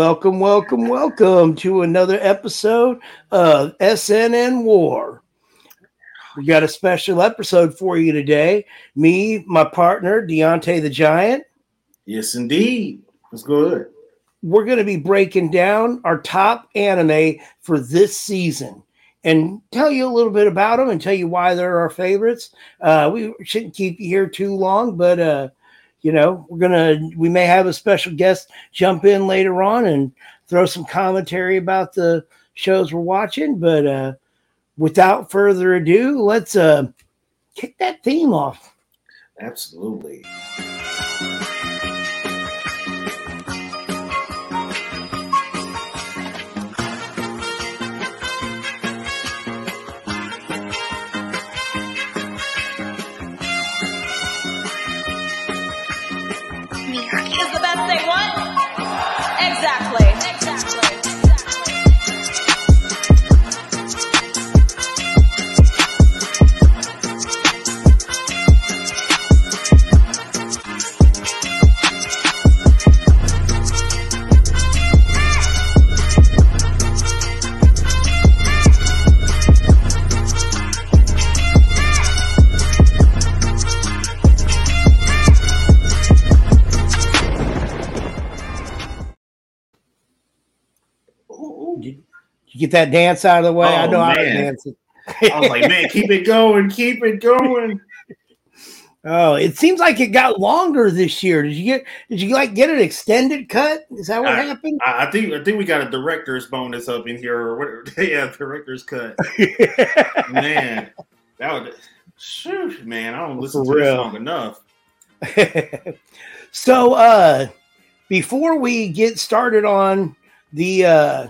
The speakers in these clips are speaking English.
Welcome, welcome, welcome to another episode of SNN War. We got a special episode for you today. Me, my partner, Deontay the Giant. Yes, indeed. It's good. We're going to be breaking down our top anime for this season and tell you a little bit about them and tell you why they're our favorites. Uh, we shouldn't keep you here too long, but uh, you know, we're gonna we may have a special guest jump in later on and throw some commentary about the shows we're watching. But uh, without further ado, let's uh, kick that theme off. Absolutely. Get that dance out of the way? I Oh, know I was man. dancing. I was like, man, keep it going, keep it going. Oh, it seems like it got longer this year. Did you get? Did you like get an extended cut? Is that what I- happened? I, I think I think we got a director's bonus up in here, or whatever. yeah, director's cut. Man, that would shoot, man. I don't listen For to this real. long enough. so uh before we get started on the uh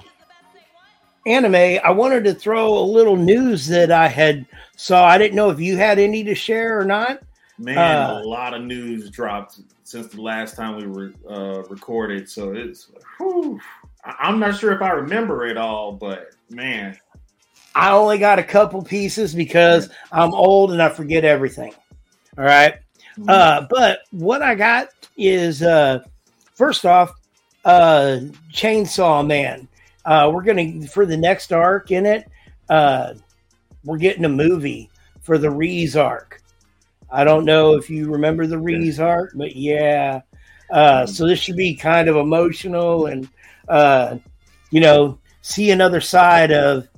anime i wanted to throw a little news that i had saw. I didn't know if you had any to share or not. Man, Uh, a lot of news dropped since the last time we were uh, recorded. So it's, whew, I'm not sure if I remember it all, but man, i only got a couple pieces because i'm old and i forget everything. All right? Uh, but what I got is uh, first off, uh, Chainsaw Man. Uh, we're gonna for the next arc in it. Uh, we're getting a movie for the Reze arc. I don't know if you remember the Reze arc, but yeah. Uh, so this should be kind of emotional and uh, you know see another side of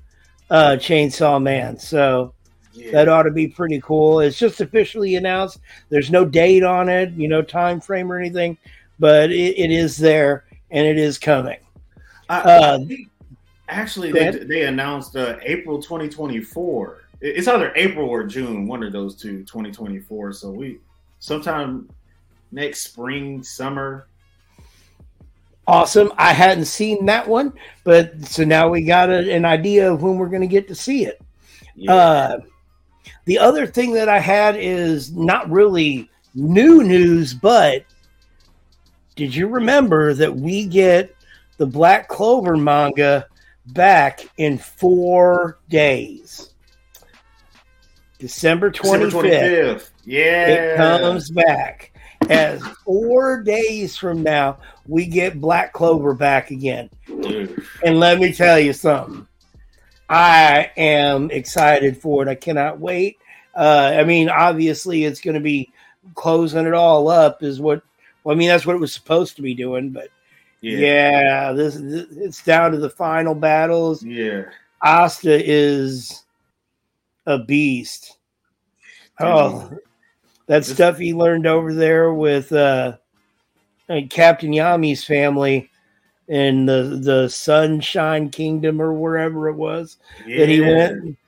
uh, Chainsaw Man. So yeah. that ought to be pretty cool. It's just officially announced. There's no date on it, you know, time frame or anything, but it, it is there and it is coming. I, Uh, I think actually they, they announced uh, April 2024. It's either April or June, one of those two, 2024. So we sometime next spring, summer. Awesome. I hadn't seen that one, but so now we got a, an idea of when we're going to get to see it. Yeah. Uh, the other thing that I had is not really new news, but did you remember that we get the Black Clover manga back in four days? December December 25th. 25th. Yeah. It comes back. As four days from now, we get Black Clover back again. Dude. And let me tell you something. I am excited for it. I cannot wait. Uh, I mean, obviously, it's going to be closing it all up, is what. Well, I mean, that's what it was supposed to be doing. But Yeah. yeah, this, this it's down to the final battles. Yeah. Asta is a beast. Oh, that stuff he learned over there with uh, Captain Yami's family in the the Sunshine Kingdom or wherever it was yeah. that he went.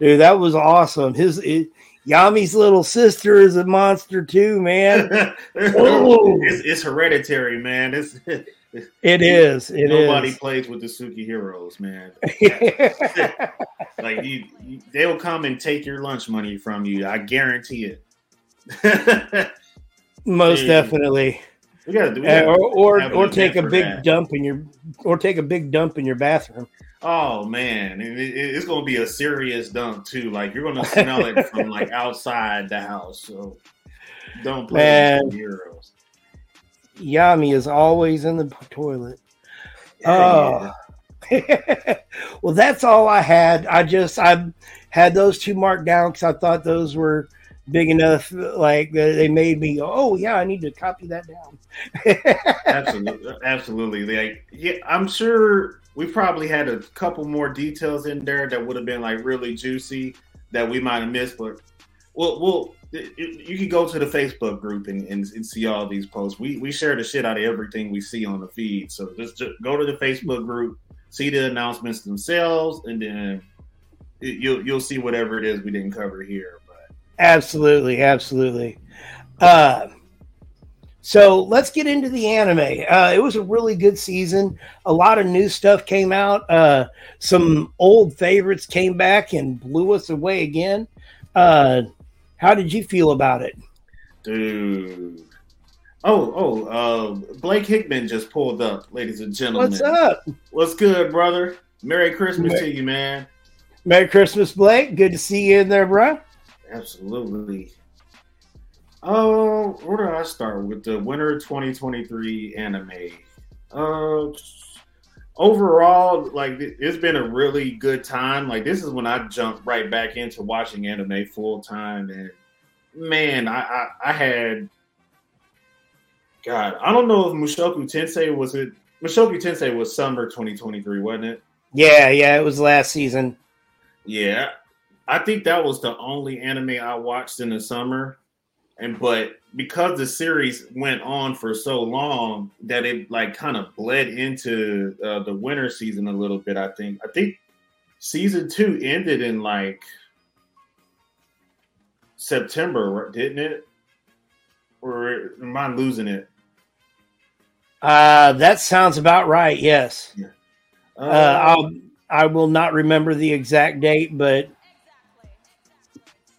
Dude, that was awesome. His it, Yami's little sister is a monster too, man. It's, it's hereditary, man. It's It is. It nobody is. plays with the Suki heroes, man. Like you, you, they will come and take your lunch money from you. I guarantee it. Most definitely. we gotta do. Uh, or or, or take a big that. dump in your or take a big dump in your bathroom. oh man, it, it- it's gonna be a serious dump too. Like you're gonna smell it from like outside the house. So don't play Man. with the heroes. Yami is always in the toilet. Oh. well, that's all I had. I just I had those two marked down because I thought those were big enough. Like they made me go, "Oh yeah, I need to copy that down." absolutely, absolutely. Like, yeah, I'm sure we probably had a couple more details in there that would have been like really juicy that we might have missed. But well, well, you can go to the Facebook group and, and, and, see all these posts. We we share the shit out of everything we see on the feed. So just, just go to the Facebook group, see the announcements themselves, and then you'll you'll see whatever it is we didn't cover here. But absolutely, absolutely. Uh, so let's get into the anime. Uh, it was a really good season. A lot of new stuff came out. Uh, some old favorites came back and blew us away again. Uh, how did you feel about it, dude? Oh, oh, uh, Blake Hickman just pulled up, ladies and gentlemen. What's up? What's good, brother? Merry Christmas Merry- to you, man. Merry Christmas, Blake. Good to see you in there, bro. Absolutely. Oh, where do I start with the winter 2023 anime? Uh, overall, like it's been a really good time. Like this is when I jumped right back into watching anime full time, and man, I, I, I had God, I don't know if Mushoku Tensei was it. Mushoku Tensei was summer 2023, wasn't it? Yeah, yeah, it was last season. Yeah, I think that was the only anime I watched in the summer, and but because the series went on for so long that it like kind of bled into uh, the winter season a little bit. I think. I think season two ended in like September, didn't it? Or am I losing it? Uh, that sounds about right. Yes. Yeah. Uh, uh, I'll I will not remember the exact date, but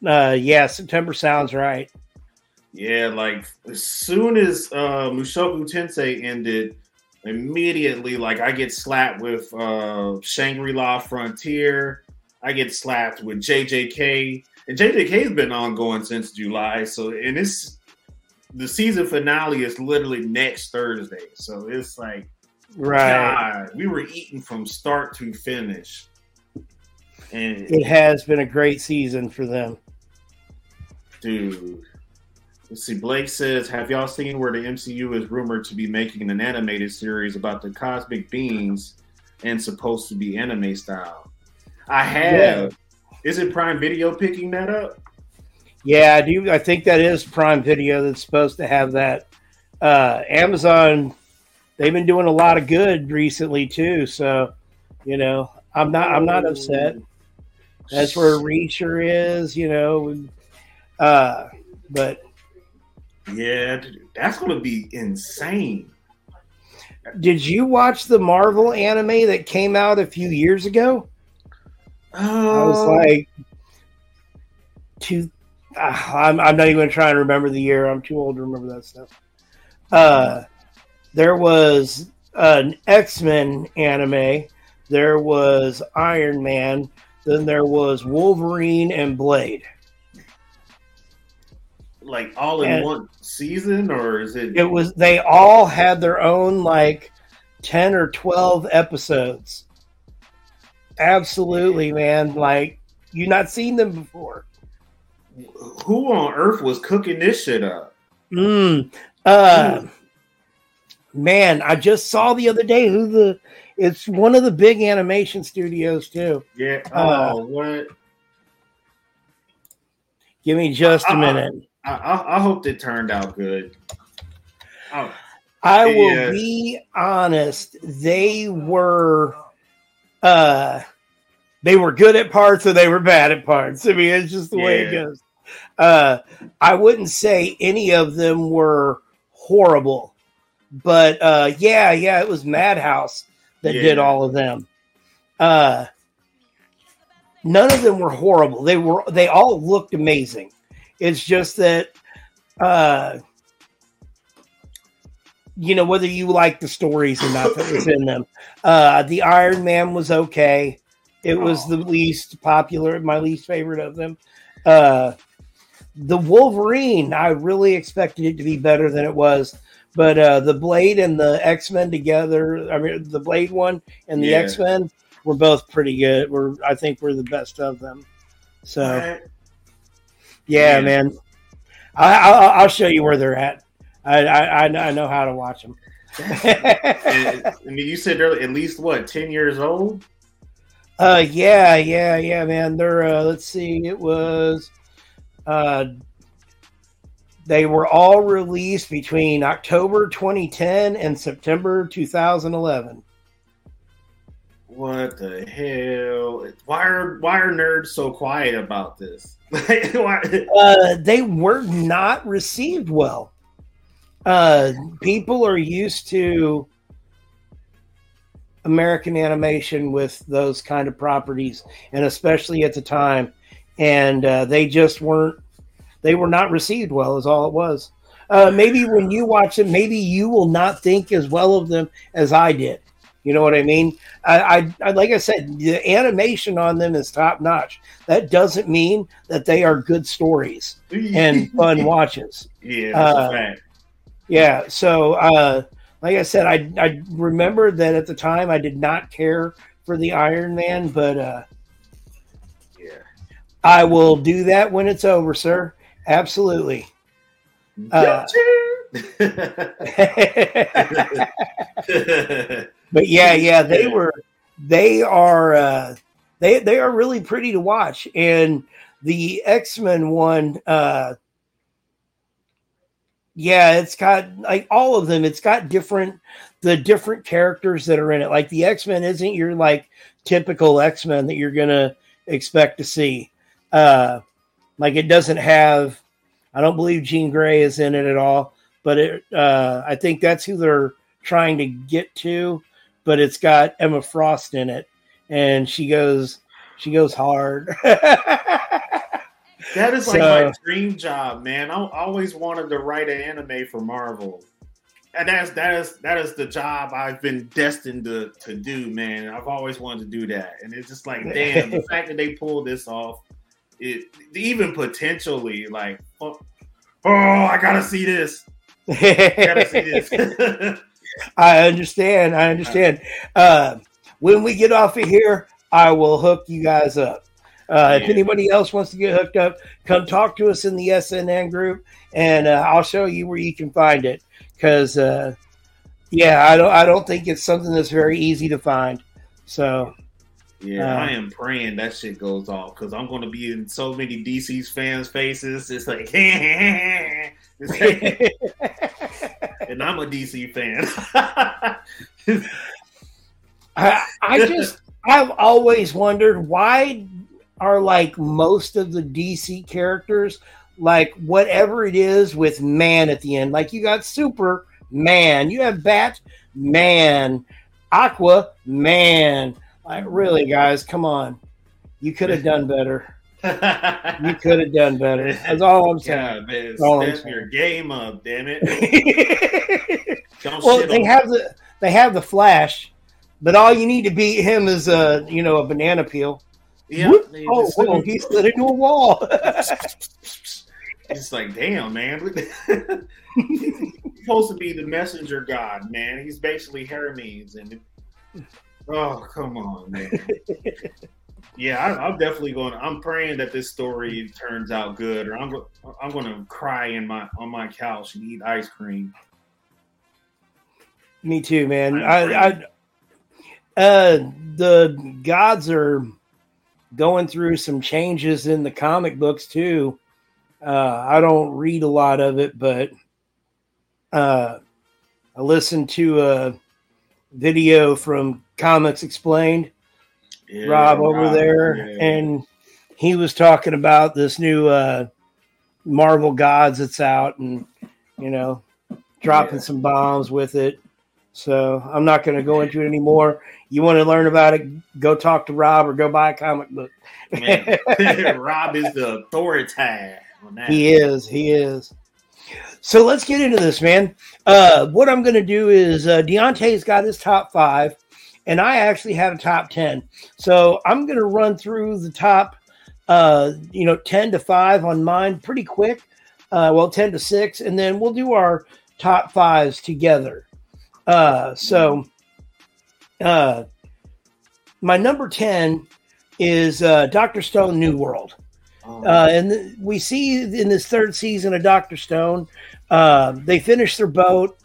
uh, yeah, September sounds right. Yeah, like as soon as uh, Mushoku Tensei ended, immediately like I get slapped with uh, Shangri La Frontier. I get slapped with JJK, and JJK has been ongoing since July. So, and it's the season finale is literally next Thursday. So it's like Right. God, we were eating from start to finish. And it has been a great season for them. Dude. Let's see. Blake says, Have y'all seen where the MCU is rumored to be making an animated series about the cosmic beings and supposed to be anime style? I have. Yeah. Is it Prime Video picking that up? Yeah, I do. I think that is Prime Video that's supposed to have that. Uh, Amazon they've been doing a lot of good recently too. So, you know, I'm not I'm not upset. That's where Reacher is, you know. Uh, but yeah, that's going to be insane. Did you watch the Marvel anime that came out a few years ago? I was um, like, two. Uh, I'm, I'm not even trying to remember the year. I'm too old to remember that stuff. Uh, there was an X Men anime, there was Iron Man, then there was Wolverine and Blade. Like all in and one season, or is it? It was. They all had their own like ten or twelve episodes. Absolutely, man. Like you not seen them before. Who on earth was cooking this shit up? Mm. Uh, man, I just saw the other day who the it's one of the big animation studios too. Yeah. Uh, oh, uh, what? Give me just a minute. I, I, I hope it turned out good. Oh, I will be honest. They were, uh, they were good at parts or they were bad at parts. I mean, it's just the yeah. way it goes. Uh, I wouldn't say any of them were horrible but uh, yeah, yeah, it was Madhouse that yeah. did all of them. Uh, none of them were horrible. They were they all looked amazing. It's just that uh, you know whether you like the stories or not that was in them. Uh, the Iron Man was okay. It was the least popular, my least favorite of them. Uh, the Wolverine, I really expected it to be better than it was but uh, the Blade and the X Men together. I mean, the Blade one and the Yeah. X Men were both pretty good. We're I think we're the best of them. So Yeah, Man. I, I'll, I'll show you where they're at. I I, I know- I know how to watch them. And- I mean, you said they're at least what ten years old. Uh, yeah, yeah, yeah, man. They're uh, let's see, it was uh, they were all released between October 2010 and September 2011. What the hell? Why are why are nerds so quiet about this? Uh, they were not received well. Uh, people are used to American animation with those kind of properties, and especially at the time, and uh, they just weren't. They were not received well, is all it was. Uh, maybe when you watch them, maybe you will not think as well of them as I did. You know what I mean? I, I, I like I said, the animation on them is top notch. That doesn't mean that they are good stories and fun watches. yeah, that's uh, a fact. Yeah. So, uh, like I said, I I remember that at the time I did not care for the Iron Man, but uh, Yeah. I will do that when it's over, sir. Absolutely. Uh, but yeah, yeah, they were, they are, uh, they they are really pretty to watch, and the X Men one, uh, yeah, it's got like all of them. It's got different the different characters that are in it. Like the X Men isn't your like typical X Men that you're gonna expect to see. Uh, like it doesn't have. I don't believe Jean Grey is in it at all, but it. Uh, I think that's who they're trying to get to. But it's got Emma Frost in it, and she goes, she goes hard. That is like So- my dream job, man. I I always wanted to write an anime for Marvel. And that's that is that is the job I've been destined to, to do, man. I've always wanted to do that. And it's just like, damn, the fact that they pulled this off, it even potentially like oh, oh I gotta see this. I gotta see this. I understand. I understand. Uh, when we get off of here, I will hook you guys up. Uh, if anybody else wants to get hooked up, come talk to us in the SNN group, and uh, I'll show you where you can find it. Because, uh, yeah, I don't, I don't think it's something that's very easy to find. So, Yeah, Uh, I am praying that shit goes off because I'm going to be in so many DC's fans' faces. It's like- and I'm a DC fan. I, I just I've always wondered why are like most of the DC characters like whatever it is with man at the end. Like you got Super Man, you have Bat Man, Aqua Man. Like really, guys, come on. You could have done better. You could have done better. That's all I'm saying. God, man, all I'm step saying. your game up, damn it! Don't well, they on- have the they have the Flash, but all you need to beat him is a you know a banana peel. yeah, Whoop. Oh, he slid into a wall. It's like, damn, man. He's supposed to be the messenger god, man. He's basically Hermes, and oh, come on, man. Yeah, I, I'm definitely going. I'm praying that this story turns out good, or I'm I'm going to cry in my on my couch and eat ice cream. Me too, man. I, I, uh, the gods are going through some changes in the comic books too. Uh, I don't read a lot of it, but uh, I listened to a video from Comics Explained, Yeah, Rob over Rob, there, yeah. and he was talking about this new uh, Marvel Gods that's out, and you know, dropping Yeah. some bombs with it. So I'm not going to go into it anymore. You want to learn about it? Go talk to Rob or go buy a comic book. Man, Rob is the authority on that. He is. He is. So let's get into this, man. Uh, what I'm going to do is uh, Deontay's got his top five, and I actually have a top 10. So I'm going to run through the top, uh, you know, 10 to 5 on mine pretty quick. Uh, well, 10 to 6, and then we'll do our top fives together. Uh, so, uh, my number 10 is uh, Dr. Stone New World. Oh, Uh, and th- we see in this third season of Doctor Stone, uh, they finish their boat.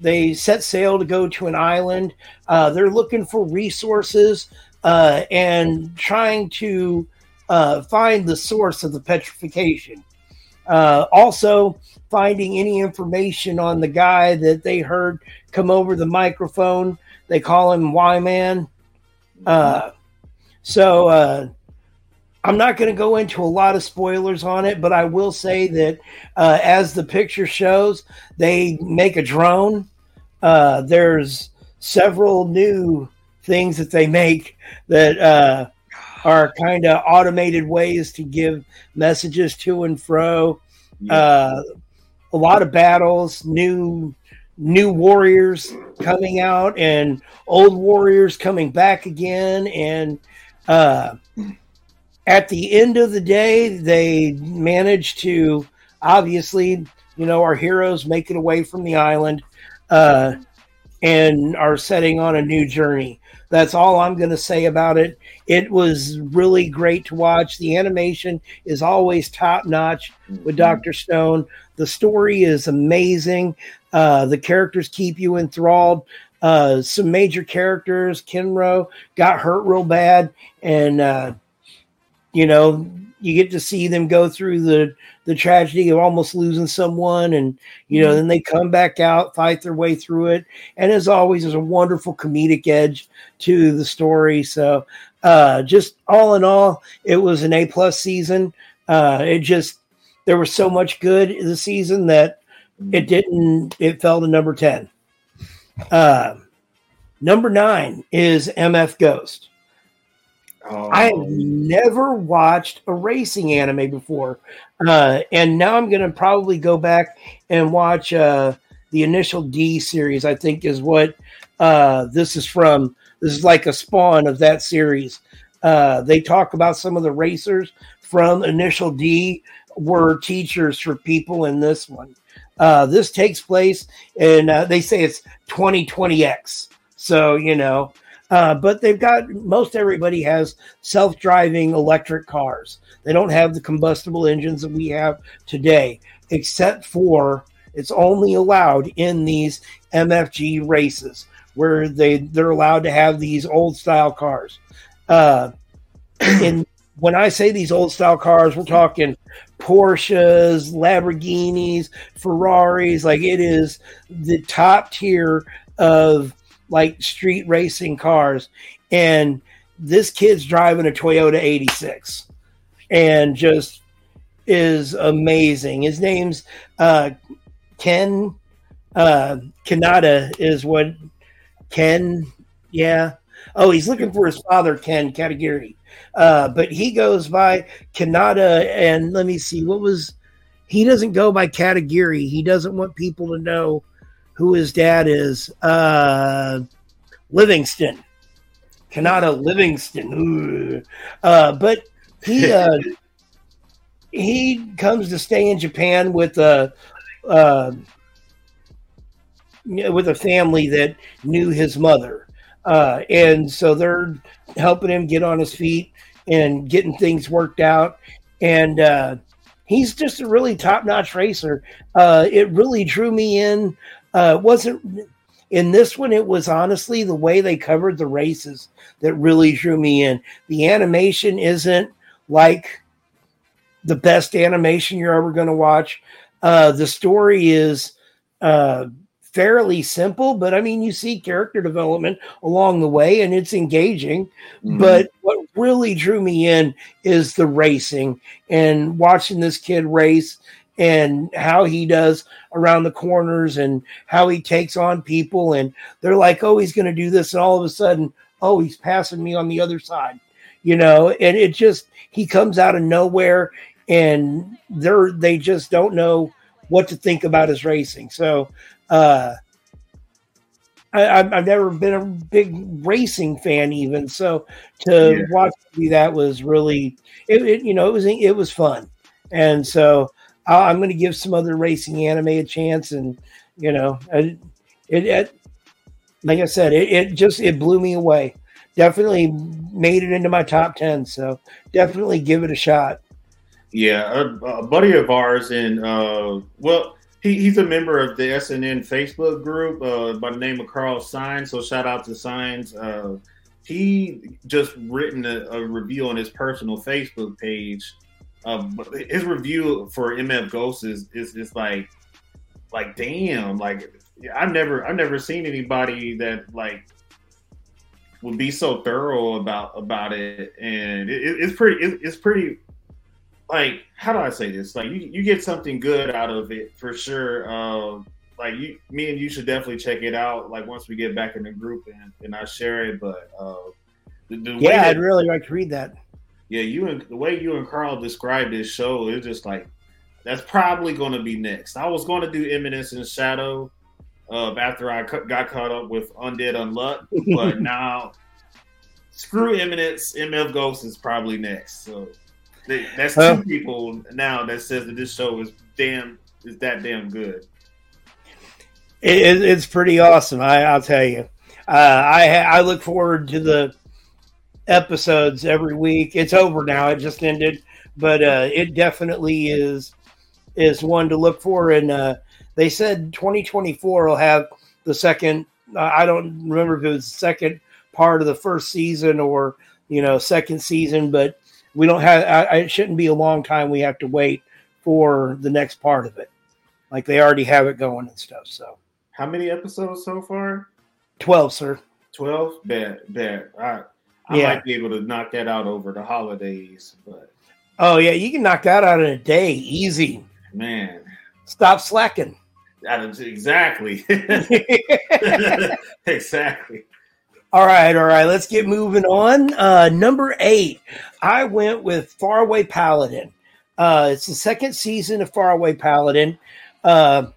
They set sail to go to an island. Uh, they're looking for resources uh, and trying to uh, find the source of the petrification. Uh, also, finding any information on the guy that they heard come over the microphone. They call him Y Man. Uh, so, uh, I'm not going to go into a lot of spoilers on it, but I will say that uh, as the picture shows, they make a drone. Uh, there's several new things that they make that uh, are kind of automated ways to give messages to and fro. Uh, a lot of battles, new new warriors coming out, and old warriors coming back again, and uh, at the end of the day, they managed to obviously, you know, our heroes make it away from the island uh, and are setting on a new journey. That's all I'm going to say about it. It was really great to watch. The animation is always top notch with Dr. Stone. The story is amazing. Uh, the characters keep you enthralled. Uh, some major characters, Kenro, got hurt real bad, and uh, you know you get to see them go through the the tragedy of almost losing someone and you know then they come back out fight their way through it. And as always there's a wonderful comedic edge to the story. So uh just all in all it was an a plus season. Uh it just there was so much good in the season that it didn't it fell to number 10 uh number 9 is mf ghost Oh, I have never watched a racing anime before, uh, and now I'm going to probably go back and watch uh, the initial D series. I think is what uh, this is from. This is like a spawn of that series. Uh, they talk about some of the racers from initial D were teachers for people in this one. Uh, this takes place, and uh, they say it's 2020x. So you know, uh, but they've got most everybody has self-driving electric cars. They don't have the combustible engines that we have today, except for it's only allowed in these MFG races where they they're allowed to have these old style cars. Uh, and when I say these old style cars, we're talking Porsches, Lamborghinis, Ferraris. Like it is the top tier of like street racing cars. And this kid's driving a Toyota 86 and just is amazing. His name's uh, Ken uh, Kanata, is what Ken, yeah. Oh, he's looking for his father, Ken Katagiri. Uh, but he goes by Kanata, and let me see, what was he doesn't go by Katagiri. He doesn't want people to know who his dad is. Uh, Livingston, Kanata Livingston. Uh, but he uh, he comes to stay in Japan with a uh, with a family that knew his mother, uh, and so they're helping him get on his feet and getting things worked out. And uh, he's just a really top notch racer. Uh, it really drew me in. Uh, wasn't in this one, it was honestly the way they covered the races that really drew me in. The animation isn't like the best animation you're ever going to watch. Uh, the story is uh, fairly simple, but I mean, you see character development along the way and it's engaging. Mhm. But what really drew me in is the racing and watching this kid race and how he does around the corners and how he takes on people. And they're like, oh, he's going to do this. And all of a sudden, oh, he's passing me on the other side, you know? And it just, he comes out of nowhere and they're, they just don't know what to think about his racing. So, uh, I, I've never been a big racing fan, even so. To Yeah. watch that was really, it, it, you know, it was it was fun, and so I'm going to give some other racing anime a chance, and You know, it, it, it like I said, it, it just it blew me away. Definitely made it into my top ten. So definitely give it a shot. Yeah, a, a buddy of ours in uh, well, he, he's a member of the SNN Facebook group uh, by the name of Carl Signs. So shout out to Signs. Uh, he just written a, a, review on his personal Facebook page. Um, his review for MF Ghost is, is is like like damn like I've never I've never seen anybody that like would be so thorough about about it and it, it's pretty it, it's pretty like how do I say this like you, you get something good out of it for sure uh, like you, me and you should definitely check it out. Like once we get back in the group and, and I share it. But uh, the, the yeah, that, I'd really like to read that. Yeah, you and the way you and Carl described this show is just like that's probably going to be next. I was going to do Eminence in Shadow uh, after I got caught up with Undead Unluck, but now screw Eminence. MF Ghost is probably next. So that's two people now that says that this show is damn is that damn good it, it's pretty awesome. I, will tell you. Uh, I I look forward to the episodes every week. It's over now. It just ended, but uh, it definitely is is one to look for. And uh, they said 2024 will have the second. I don't remember if it was the second part of the first season or you know second season, but we don't have. I, it shouldn't be a long time. We have to wait for the next part of it. Like they already have it going and stuff. So how many episodes so far? Twelve, sir. Twelve. Bad, bad. I, I yeah. might be able to knock that out over the holidays, but oh yeah, you can knock that out in a day, easy. Man, stop slacking. Exactly. exactly. All right, all right. Let's get moving on. Uh, number eight, I went with Faraway Paladin. Uh, it's the second season of Faraway Paladin. Uh,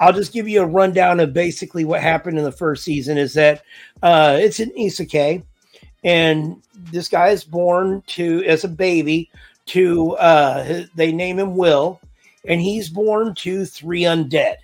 I'll just give you a rundown of basically what happened in the first season. Is that uh, it's an isekai, and this guy is born to as a baby to uh, they name him Will, and he's born to three undead.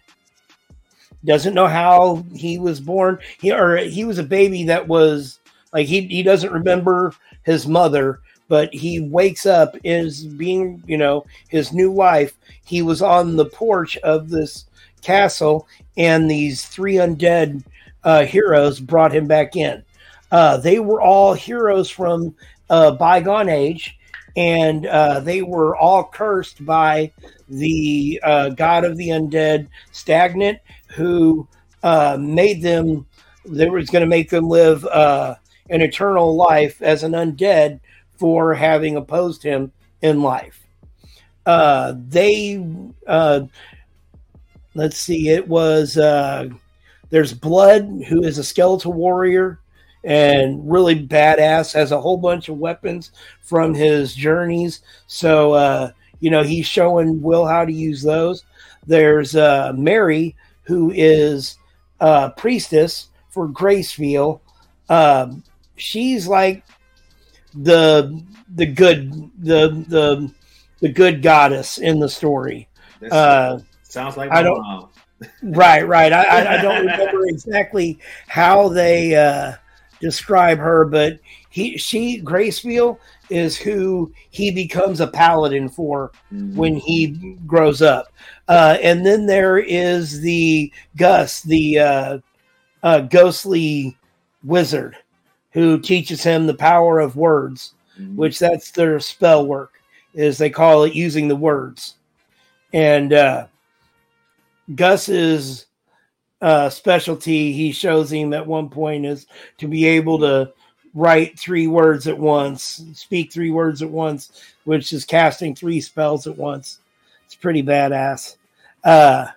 Doesn't know how he was born. He or he was a baby that was like he he doesn't remember his mother, but he wakes up is being you know his new wife He was on the porch of this castle, and these three undead uh, heroes brought him back in. Uh, they were all heroes from a bygone age, and uh, they were all cursed by the uh, god of the undead, Stagnant, who uh, made them. They was going to make them live uh, an eternal life as an undead for having opposed him in life. they let's see, it was uh, there's Blood, who is a skeletal warrior and really badass, has a whole bunch of weapons from his journeys. So uh, you know he's showing Will how to use those. There's uh, Mary, who is a priestess for Gracefield. Um, she's like the the good the the the good goddess in the story. Uh, Sounds like I don't. Mom. right, right. I, I don't remember exactly how they uh, describe her, but he, she, Gracefield is who he becomes a paladin for mm-hmm. when he grows up. Uh, and then there is the Gus, the uh, uh, ghostly wizard, who teaches him the power of words, mm-hmm. which that's their spell work, is they call it using the words. And uh, Gus's uh, specialty, he shows him at one point, is to be able to write three words at once, speak three words at once, which is casting three spells at once. It's pretty badass. Uh,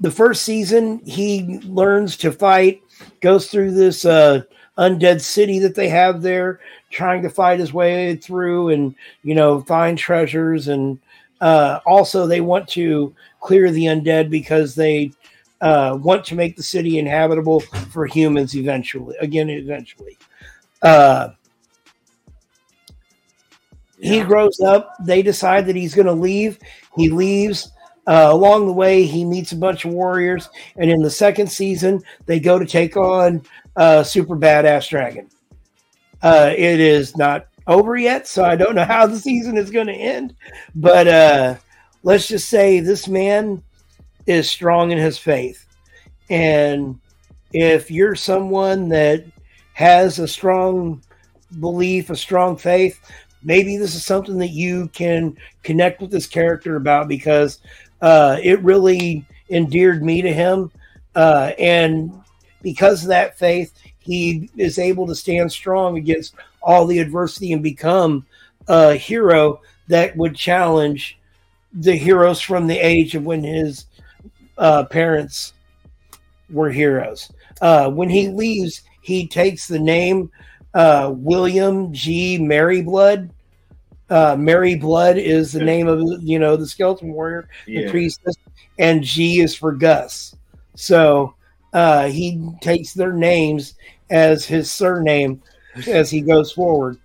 the first season, he learns to fight, goes through this uh, undead city that they have there, trying to fight his way through and, you know, find treasures. And uh, also, they want to clear the undead because they uh, want to make the city inhabitable for humans eventually. Again, eventually. Uh. He grows up. They decide that he's going to leave. He leaves. Uh, along the way, he meets a bunch of warriors, and in the second season, they go to take on uh, super badass dragon. Uh, it is not over yet, so I don't know how the season is going to end. But uh, let's just say this man is strong in his faith, and if you're someone that has a strong belief, a strong faith, maybe this is something that you can connect with this character about because uh, it really endeared me to him. Uh, and because of that faith, he is able to stand strong against all the adversity and become a hero that would challenge the heroes from the age of when his uh, parents were heroes. Uh, when he leaves, he takes the name uh, William G. Maryblood. Uh, Mary Blood is the name of you know the skeleton warrior, Yeah. the priestess, and G is for Gus. So uh, he takes their names as his surname as he goes forward.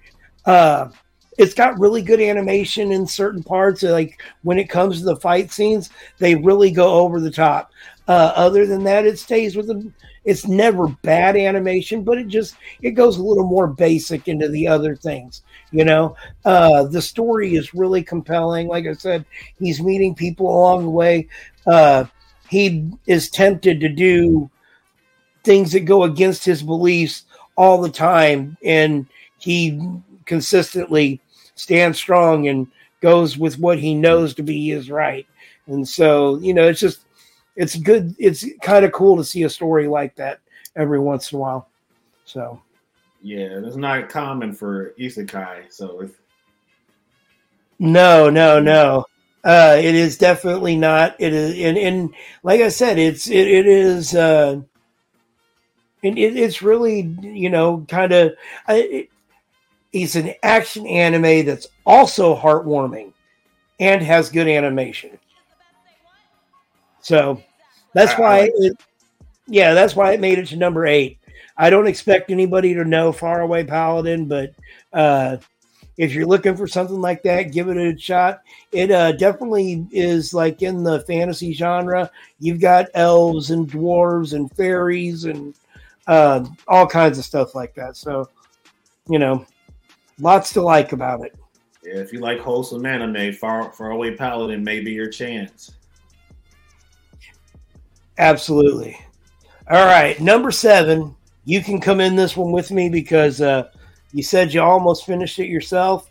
Uh, it's got really good animation in certain parts. Like when it comes to the fight scenes, they really go over the top. Uh, other than that, it stays with them. It's never bad animation, but it just it goes a little more basic into the other things. You know, uh, the story is really compelling. Like I said, he's meeting people along the way. Uh, he is tempted to do things that go against his beliefs all the time, and he consistently stands strong and goes with what he knows to be his right. And so, you know, it's just it's good. It's kind of cool to see a story like that every once in a while. So, Yeah, it's not common for isekai. So if no, no, no. Uh, it is definitely not. It is, and, and like I said, it's it, it is. Uh, and it, it's really you know kind of. It, it's an action anime that's also heartwarming, and has good animation. So that's I- I why like it. Yeah, that's why it made it to number eight. I don't expect anybody to know Faraway Paladin, but uh, if you're looking for something like that, give it a shot. It uh, definitely is like in the fantasy genre. You've got elves and dwarves and fairies and uh, all kinds of stuff like that. So, you know, lots to like about it. yeah, if you like wholesome anime, Far Far Away Paladin may be your chance. Absolutely. All right, number seven. You can come in this one with me because uh, you said you almost finished it yourself.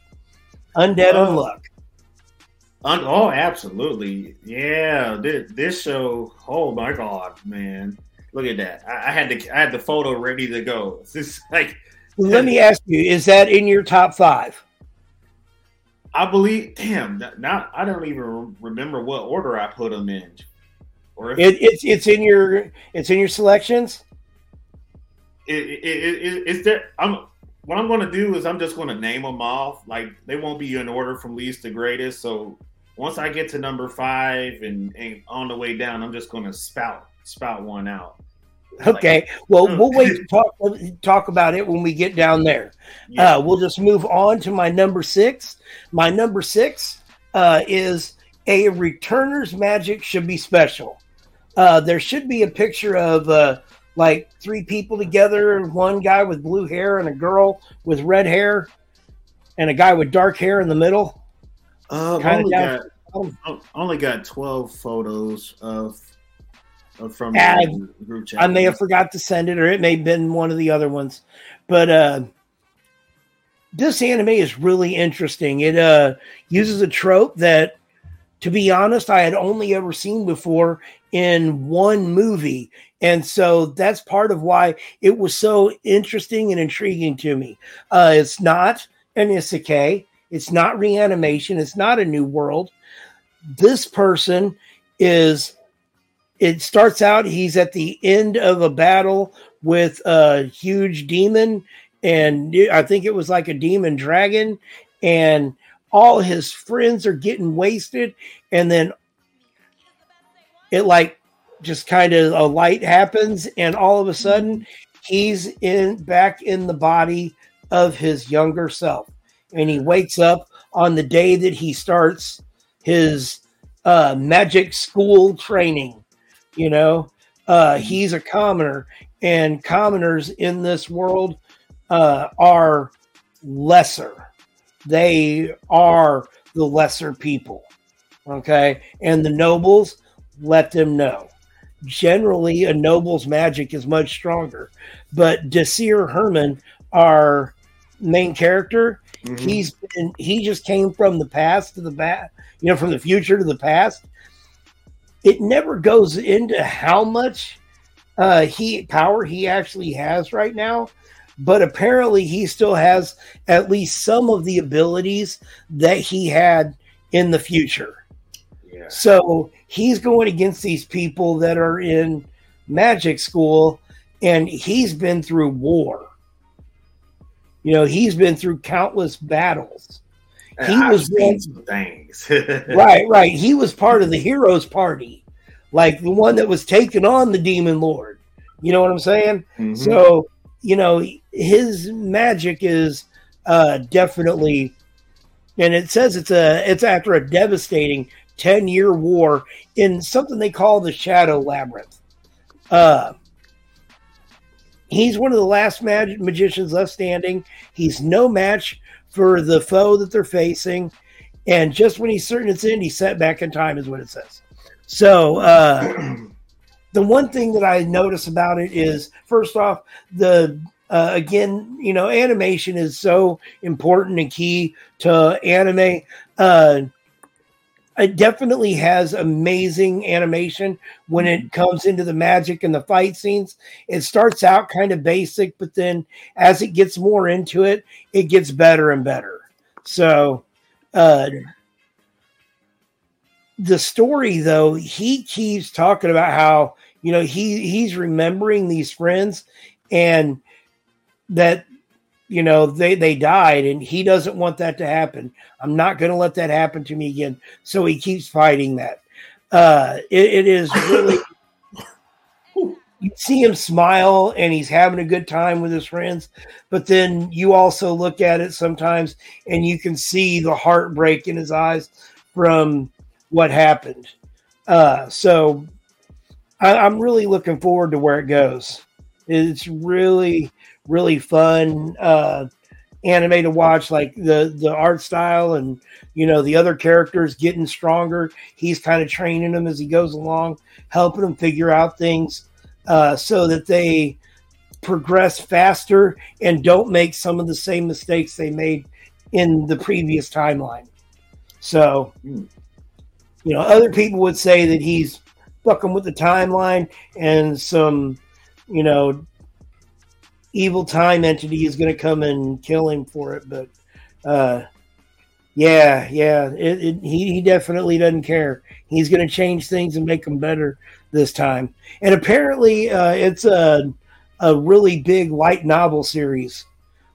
Undead Oh. Unluck. Un- oh, absolutely. Yeah, this, this show. Oh my god, man! Look at that. I, I had the I had the photo ready to go. It's just like Let me ask you: Is that in your top five? I believe. Damn, now I don't even remember what order I put them in. Or if It, it's it's in your it's in your selections. it, it, it, it, it's there. I'm what I'm going to do is I'm just going to name them off. Like they won't be in order from least to greatest. So once I get to number five and, and on the way down, I'm just going to spout spout one out. Okay. Well, Hmm. we'll wait to talk talk about it when we get down there. Yeah. Uh, we'll just move on to my number six. My number six uh, is a returner's magic should be special. Uh, there should be a picture of uh, like three people together, one guy with blue hair and a girl with red hair, and a guy with dark hair in the middle. Uh, only got I only got twelve photos of, of from Ah, the group chat. I may have forgot to send it, or it may have been one of the other ones. But uh, this anime is really interesting. It uh, uses a trope that, to be honest, I had only ever seen before in one movie. And so that's part of why it was so interesting and intriguing to me. Uh, it's not an isekai, it's not reanimation, it's not a new world. This person is it starts out he's at the end of a battle with a huge demon and i think it was like a demon dragon and all his friends are getting wasted and then it like just kind of a light happens and all of a sudden he's in back in the body of his younger self and he wakes up on the day that he starts his uh, magic school training. You know, uh, he's a commoner, and commoners in this world uh, are lesser. They are the lesser people. Okay. And the nobles let them know. Generally, a noble's magic is much stronger. But Desir Arman, our main character, Mhm. he's been, he just came from the past to the past, you know, from the future to the past. It never goes into how much uh, he power he actually has right now, but apparently he still has at least some of the abilities that he had in the future. yeah. So he's going against these people that are in magic school, and he's been through war. You know, he's been through countless battles. He I've was one- some things. Right, right. He was part of the heroes party, like the one that was taking on the demon lord. You know what I'm saying? Mhm. So, you know, his magic is uh definitely and it says it's a it's after a devastating 10 year war in something they call the shadow labyrinth. Uh he's one of the last mag- magicians left standing. He's no match for the foe that they're facing. And just when he's certain it's in, he's set back in time, is what it says. So, uh, the one thing that I notice about it is first off, the uh, again, you know, animation is so important and key to anime. Uh, it definitely has amazing animation when it comes into the magic and the fight scenes. It starts out kind of basic, but then as it gets more into it, it gets better and better. So, uh, the story though, he keeps talking about how you know he he's remembering these friends and that you know they they died and he doesn't want that to happen. I'm not going to let that happen to me again. So he keeps fighting that. Uh it, it is really you see him smile and he's having a good time with his friends but then you also look at it sometimes and you can see the heartbreak in his eyes from what happened. Uh so I, I'm really looking forward to where it goes. It's really, really fun uh, anime to watch. Like the the art style and you know the other characters getting stronger. He's kind of training them as he goes along, helping them figure out things uh, so that they progress faster and don't make some of the same mistakes they made in the previous timeline. So, Hmm. you know, other people would say that he's fucking with the timeline and some, you know, evil time entity is going to come and kill him for it. But, uh, yeah, yeah, it, it, he, he definitely doesn't care. He's going to change things and make them better this time. And apparently, uh, it's a, a really big light novel series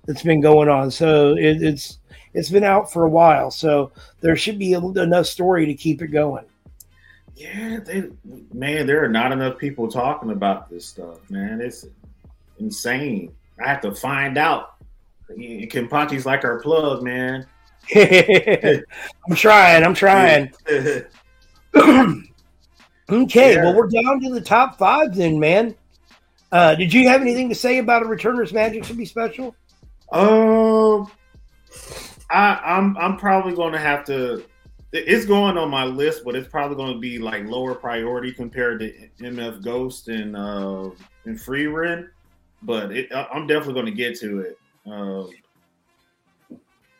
that's been going on. So it, it's, it's been out for a while. So there should be a, enough story to keep it going. Yeah, they man, there are not enough people talking about this stuff, man. It's insane. I have to find out. Kenpachi's like our plug, man. I'm trying. I'm trying. okay, Yeah. well, we're down to the top five then, man. Uh, did you have anything to say about a Returner's Magic should be special? Um, I, I'm I'm probably going to have to. It's going on my list, but it's probably going to be like lower priority compared to MF Ghost and uh and Frieren. But it, I- I'm definitely going to get to it. Um,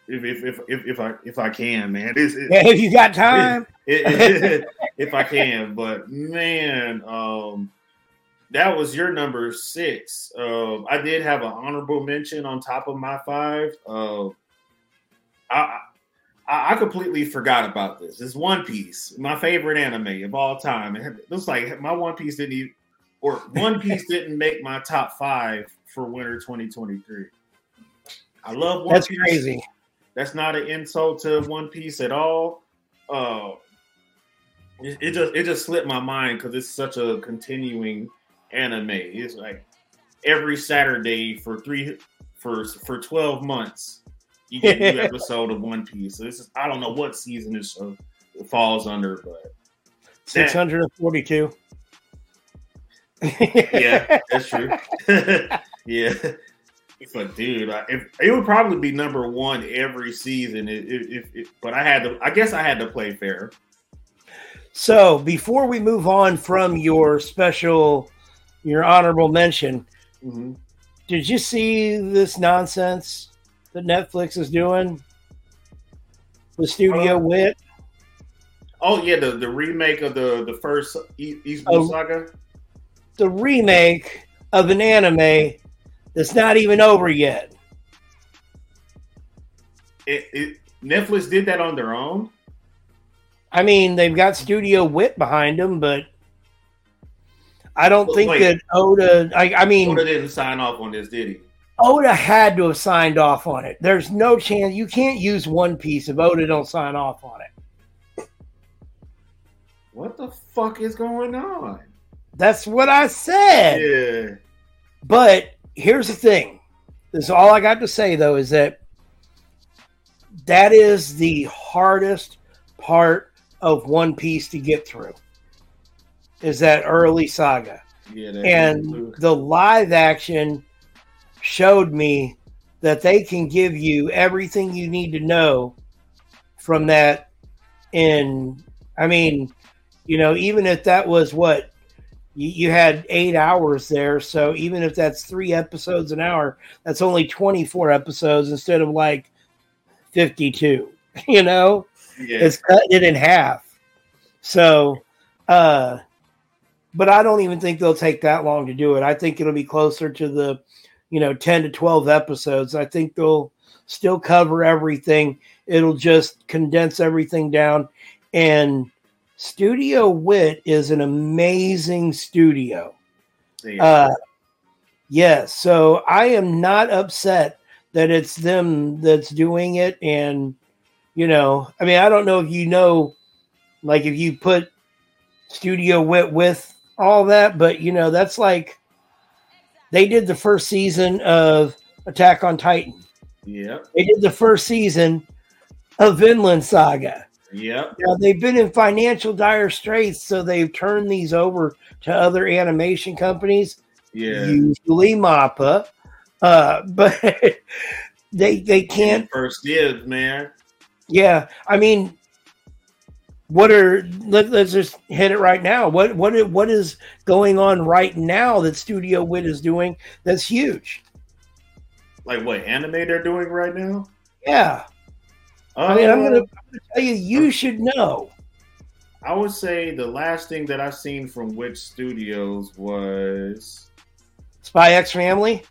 if, if, if, if, if I if I can, man, it's, it, if you got time. it- if I can. But man, um, that was your number six. Uh, I did have an honorable mention on top of my five. Uh, I, I I completely forgot about this. It's One Piece, my favorite anime of all time. It looks like my One Piece didn't even, or One Piece didn't make my top five for winter 2023. I love One That's Piece. crazy. That's not an insult to One Piece at all. Uh, it, it just it just slipped my mind because it's such a continuing anime. It's like every Saturday for three for for twelve months, you get a new episode of One Piece. So this is I don't know what season this falls under, but Six hundred and forty-two. Yeah, that's true. yeah, but dude, I, if, it would probably be number one every season. If, if, if, but I had to, I guess I had to play fair. So before we move on from your special, your honorable mention, Mhm. did you see this nonsense that Netflix is doing with Studio Uh, Wit? Oh yeah, the, the remake of the the first East Blue Oh. Saga. The remake of an anime that's not even over yet. It, it Netflix did that on their own. I mean, they've got Studio Wit behind them, but I don't think wait. that Oda. I, I mean, Oda didn't sign off on this, did he? Oda had to have signed off on it. There's no chance you can't use One Piece if Oda don't sign off on it. What the fuck is going on? That's what I said. Yeah. But here's the thing. This is all I got to say though is that that is the hardest part of One Piece to get through. Is that early saga. Yeah. And the live action showed me that they can give you everything you need to know from that in I mean, you know, even if that was what you, you had eight hours there, so even if that's three episodes an hour, that's only 24 episodes instead of like 52, you know? yeah. it's cutting it in half. So, uh, but I don't even think they'll take that long to do it. I think it'll be closer to the, you know, 10 to 12 episodes. I think they'll still cover everything. It'll just condense everything down. And Studio Wit is an amazing studio. yeah. Uh, yes. So I am not upset that it's them that's doing it. And, you know, I mean, I don't know if you know, like, if you put Studio Wit with all that, but, you know, that's like they did the first season of Attack on Titan, Yeah. they did the first season of Vinland Saga. Yep. Now they've been in financial dire straits, so they've turned these over to other animation companies Yeah. usually Mappa, uh, but they they can't. First dibs, man. Yeah, I mean, what are let, let's just hit it right now. What what what is going on right now that Studio Wit is doing that's huge? Like what anime they're doing right now? Yeah, I mean, I'm gonna, I'm gonna tell you, you should know. I would say the last thing that I've seen from Wit Studio's was Spy X Family.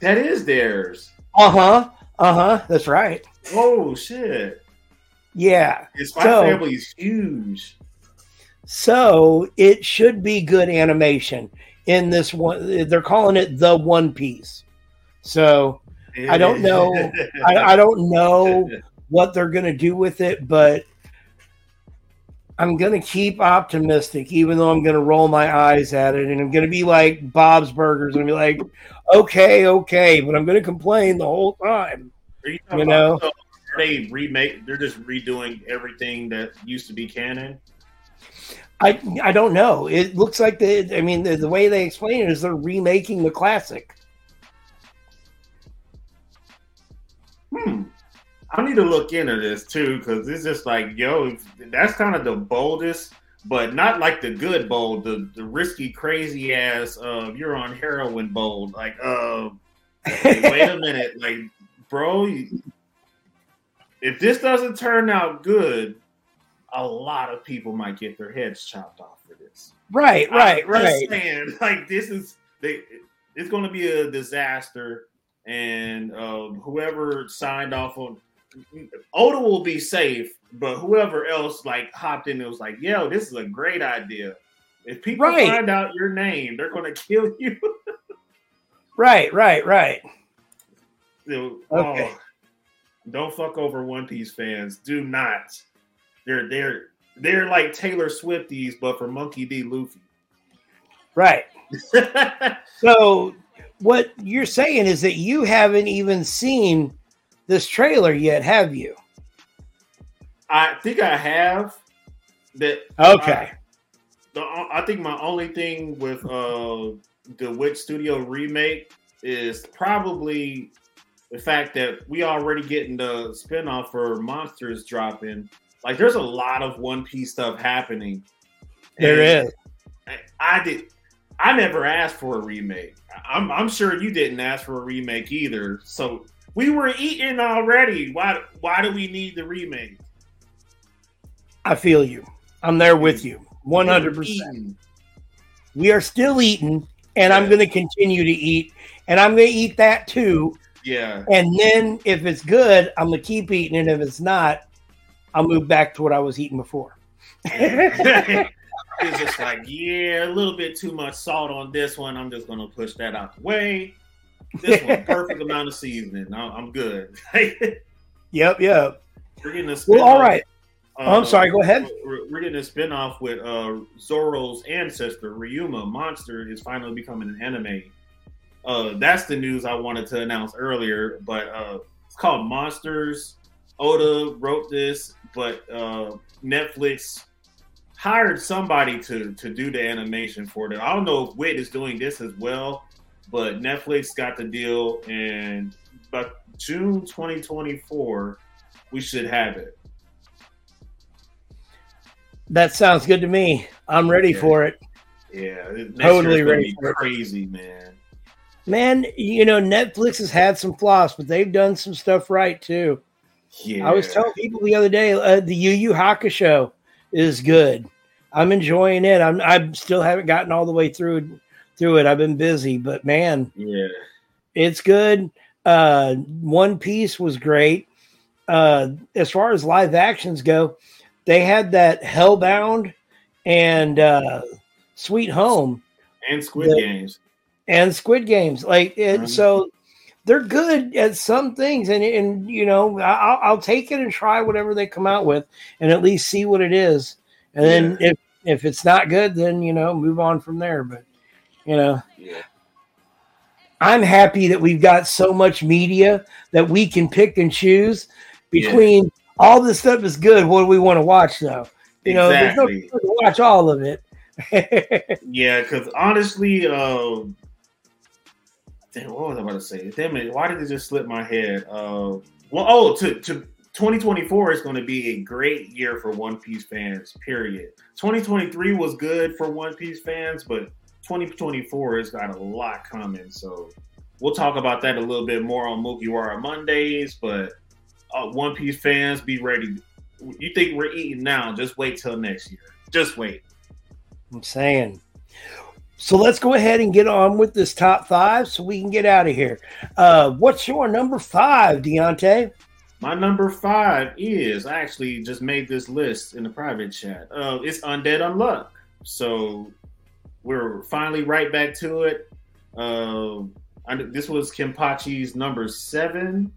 that is theirs. Uh huh. Uh huh. That's right. Oh shit! Yeah. It's my So- family is huge. So it should be good animation in this one. They're calling it the One Piece. So I don't know. I, I don't know what they're going to do with it, but I'm going to keep optimistic, even though I'm going to roll my eyes at it. And I'm going to be like Bob's Burgers and be like, okay, okay, but I'm going to complain the whole time. Are you, talking you about- know? so they remake? They're just redoing everything that used to be canon. I I don't know. It looks like the. I mean, the, the way they explain it is they're remaking the classic. Hmm. I need to look into this too because it's just like, yo, that's kind of the boldest, but not like the good bold, the, the risky, crazy ass. Uh, you're on heroin bold. Like, uh, wait a minute, like, bro, you- if this doesn't turn out good, a lot of people might get their heads chopped off for this. Right, right, I'm right. saying, like this is they. It's going to be a disaster, and uh, whoever signed off on Oda will be safe, but whoever else like hopped in, it was like, "Yo, this is a great idea." If people Right. find out your name, they're going to kill you. Right, right, right. So, Okay. oh, don't fuck over One Piece fans. Do not. They're they're they're like Taylor Swifties, but for Monkey D. Luffy. Right. So what you're saying is that you haven't even seen this trailer yet, have you? I think I have. that Okay. I, the, I think my only thing with uh the Wit Studio remake is probably the fact that we already getting the spinoff for Monsters dropping. Like, there's a lot of One Piece stuff happening. There And is. I, I did. I never asked for a remake. I'm, I'm sure you didn't ask for a remake either. So we were eating already. Why? Why do we need the remake? I feel you. I'm there with you. 100%. We are still eating, and I'm going to continue to eat, and I'm going to eat that too. Yeah. And then if it's good, I'm going to keep eating and If it's not, I'll move back to what I was eating before. it's just like, yeah, a little bit too much salt on this one. I'm just gonna push that out the way. This one, perfect amount of seasoning. I'm, good. Yep, yep. we're getting a Well, all right. Oh, I'm sorry, go ahead. We're, we're getting a spinoff with uh, Zoro's ancestor, Ryuma Monster, is finally becoming an anime. Uh, that's the news I wanted to announce earlier, but uh, it's called Monsters. Oda wrote this, but uh, Netflix hired somebody to to do the animation for it. I don't know if Wit is doing this as well, but Netflix got the deal, and by June 2024, we should have it. That sounds good to me. I'm ready for it. Yeah, Totally ready be for it. crazy, man. Man, you know, Netflix has had some flaws, but they've done some stuff right too. Yeah, I was telling people the other day, uh, the Yu Yu Hakusho is good. I'm enjoying it. I'm I still haven't gotten all the way through through it. I've been busy, but man, yeah, it's good. Uh, One Piece was great. Uh, as far as live actions go, they had that Hellbound and uh, Sweet Home and Squid The- Games. and Squid Games. Like it, Mhm. so, they're good at some things, and and you know I'll, I'll take it and try whatever they come out with, and at least see what it is. And then if if it's not good, then you know move on from there. But you know Yeah, I'm happy that we've got so much media that we can pick and choose between all this stuff is good. What do we want to watch though? You know, there's no to watch all of it. yeah. Because honestly, uh, damn, what was I about to say? Damn it! Why did it just slip my head? Uh, well, oh, to to 2024 is going to be a great year for One Piece fans. Period. 2023 was good for One Piece fans, but 2024 has got a lot coming. So we'll talk about that a little bit more on Mugiwara Mondays. But uh, One Piece fans, be ready. You think we're eating now? Just wait till next year. Just wait. I'm saying. So let's go ahead and get on with this top five so we can get out of here. Uh, what's your number five, Deontay? My number five is I actually just made this list in the private chat. Uh, it's Undead Unluck. So we're finally right back to it. Uh, I, this was Kenpachi's number seven,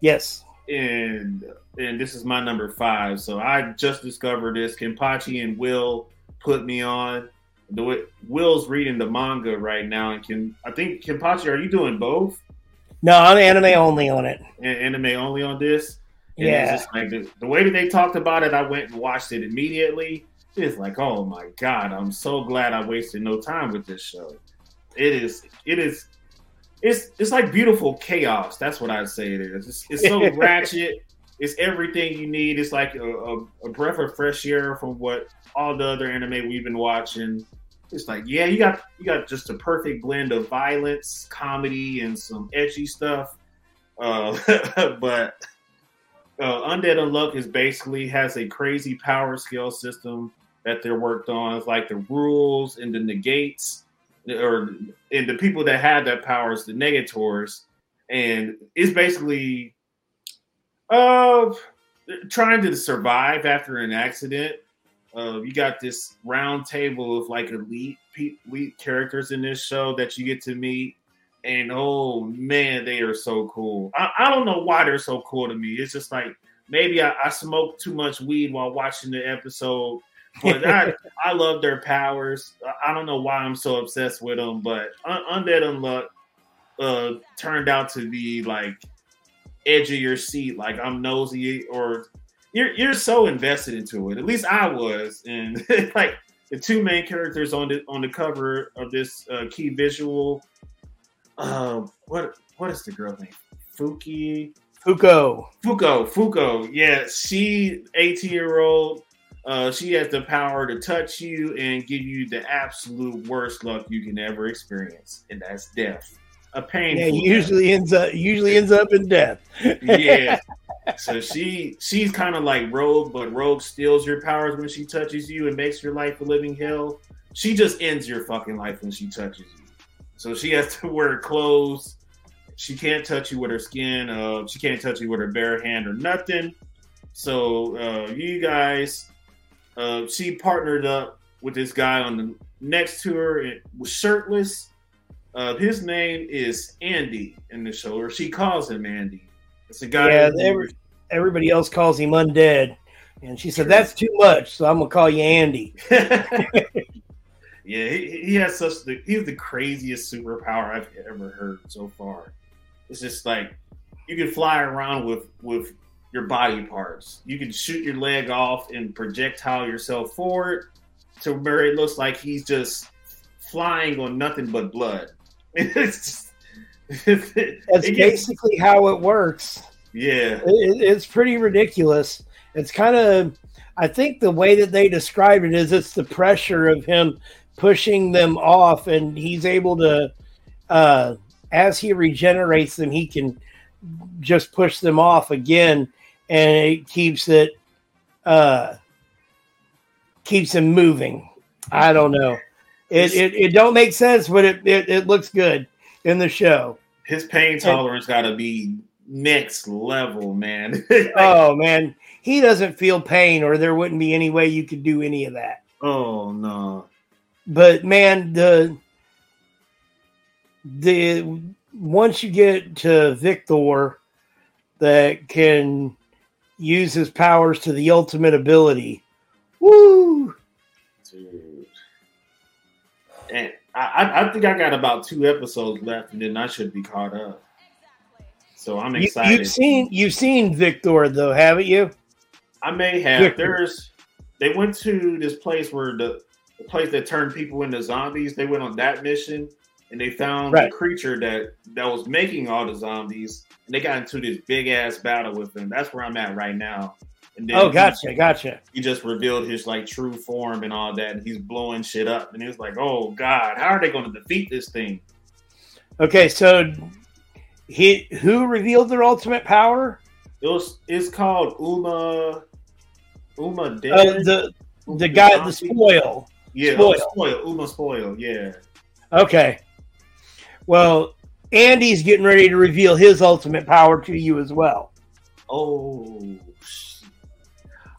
Yes. and and this is my number five. So I just discovered this. Kenpachi and Will put me on. The way, Will's reading the manga right now, and can I think Kenpachi, are you doing both? No, I'm anime only on it. and anime only on this. And Yeah. just like the, the way that they talked about it, I went and watched it immediately. It's like, oh my god, I'm so glad I wasted no time with this show. It is, it is, it's it's like beautiful chaos. That's what I'd say it is. It's, it's so ratchet. It's everything you need. It's like a, a, a breath of fresh air from what all the other anime we've been watching. It's like, yeah, you got you got just a perfect blend of violence, comedy, and some edgy stuff. Uh, but uh, Undead Unluck is basically has a crazy power skill system that they're worked on. It's like the rules and the negates, or and the people that have that power is the negators, and it's basically uh trying to survive after an accident. Uh, you got this round table of like elite elite characters in this show that you get to meet, and oh man, they are so cool. I, I don't know why they're so cool to me. It's just like maybe I, I smoked too much weed while watching the episode, but I I love their powers. I- don't know why I'm so obsessed with them, but Un- Undead Unluck uh, turned out to be like edge of your seat. Like I'm nosy or you're you're so invested into it. At least I was, and like the two main characters on the on the cover of this uh, key visual. Uh, what what is the girl name? Fuki Fuko. Fuko Fuko. Yeah, she eighteen year old. Uh, she has the power to touch you and give you the absolute worst luck you can ever experience, and that's death. A pain. Yeah, usually ends up usually ends up in death. yeah. So she she's kind of like Rogue, but Rogue steals your powers when she touches you and makes your life a living hell. She just ends your fucking life when she touches you. So she has to wear clothes. She can't touch you with her skin. Uh, she can't touch you with her bare hand or nothing. So uh, you guys, uh, she partnered up with this guy on the next tour. It was shirtless. Uh, his name is Andy in the show, or she calls him Andy. It's a guy. Yeah, every, everybody else calls him undead, and she said that's too much, so I'm gonna call you Andy. yeah, he, he has such the he's the craziest superpower I've ever heard so far. It's just like you can fly around with with your body parts. You can shoot your leg off and projectile yourself forward to where it looks like he's just flying on nothing but blood. It's just, That's it gets- basically how it works. yeah. It, it's pretty ridiculous. It's kind of, I think the way that they describe it is it's the pressure of him pushing them off, and he's able to, uh, as he regenerates them, he can just push them off again, and it keeps it, uh, keeps him moving. I don't know. It, it, it don't make sense, but it, it, it looks good in the show. His pain tolerance got to be next level, man. Like, Oh man, he doesn't feel pain, or there wouldn't be any way you could do any of that. oh no. But man, the the once you get to Victor that can use his powers to the ultimate ability, woo! Dude. And I, I, think I got about two episodes left, and then I should be caught up. So I'm You, excited. you've seen you've seen Victor though, haven't you? I may have. Victor. There's. They went to this place where the, the place that turned people into zombies. They went on that mission, and they found Right. the creature that that was making all the zombies. And they got into this big ass battle with them. That's where I'm at right now. Oh, he- gotcha, gotcha. he just revealed his like true form and all that, and he's blowing shit up. And he was like, "Oh God, how are they going to defeat this thing?" Okay, so he who revealed their ultimate power? It was it's called Uma Uma Uh, Dead. the the guy, the spoil. yeah, Spoil. Uma spoil Uma spoil. Yeah, Okay. Well, Andy's getting ready to reveal his ultimate power to you as well. oh.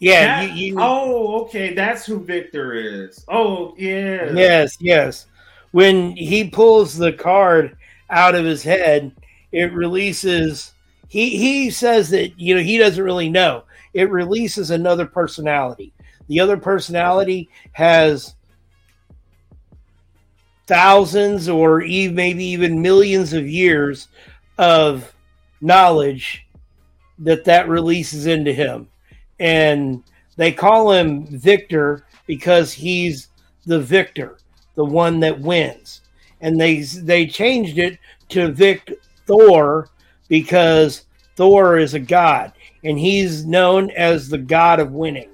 Yeah, That- you, you oh, okay, that's who Victor is. Oh, yeah, yes, yes. When he pulls the card out of his head, it releases he he says that you know he doesn't really know. It releases another personality. The other personality has thousands or even maybe even millions of years of knowledge that that releases into him and they call him victor because he's the victor the one that wins. And they they changed it to vic thor because thor is a god and he's known as the god of winning.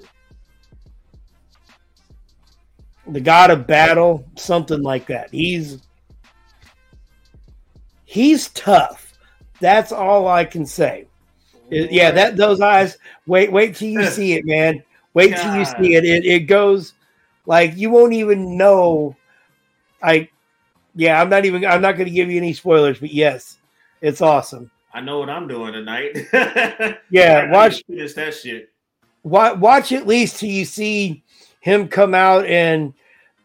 The god of battle something like that. He's he's tough. That's all i can say It- yeah that those eyes wait wait till you see it man wait till you see it. it it goes like you won't even know i yeah i'm not even i'm not going to give you any spoilers but yes it's awesome I know what I'm doing tonight. Yeah, watch- finish that shit. watch, watch at least till you see him come out and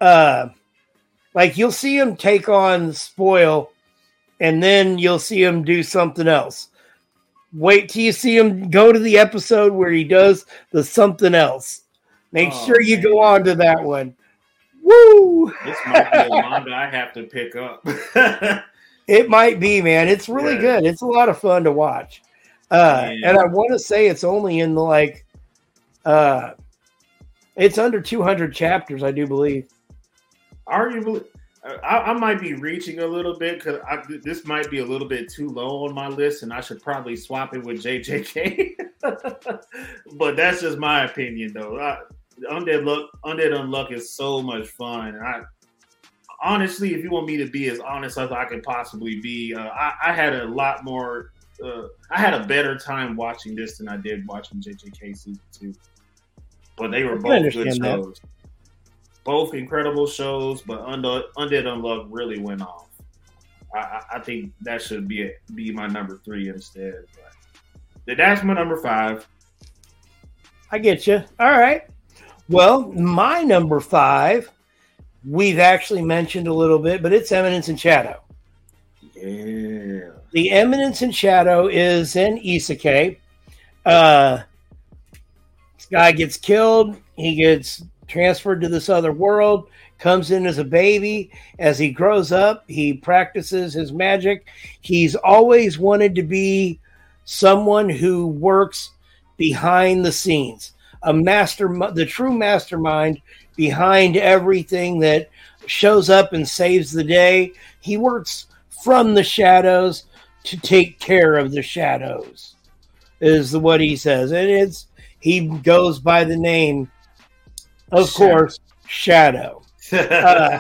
uh like you'll see him take on spoil and then you'll see him do something else wait till you see him go to the episode where he does the something else make Oh, sure you go on to that one woo This might be a manga I have to pick up. it might be man it's really Yeah. good it's a lot of fun to watch uh Yeah. and i want to say it's only in the like Uh, it's under 200 chapters, I do believe. Arguably, I, I might be reaching a little bit because this might be a little bit too low on my list, and I should probably swap it with JJK. but that's just my opinion, though. I, Undead Luck, Undead Unluck is so much fun. I honestly, if you want me to be as honest as I can possibly be, uh, I, I, had a lot more. Uh, I had a better time watching this than I did watching JJK season two. But they were both good shows. That both incredible shows, but Undead, Undead Unluck really went off. I, I, think that should be a, be my number three instead. But that's my number five. I get you. All right. Well, my number five, we've actually mentioned a little bit, but it's Eminence in Shadow. Yeah. The Eminence in Shadow is in Isekai. Uh, this guy gets killed. He gets transferred to this other world, comes in as a baby. As he grows up, he practices his magic. He's always wanted to be someone who works behind the scenes, a master, the true mastermind behind everything that shows up and saves the day. He works from the shadows to take care of the shadows, is what he says. And it's he goes by the name of Shadow. course, Shadow. uh,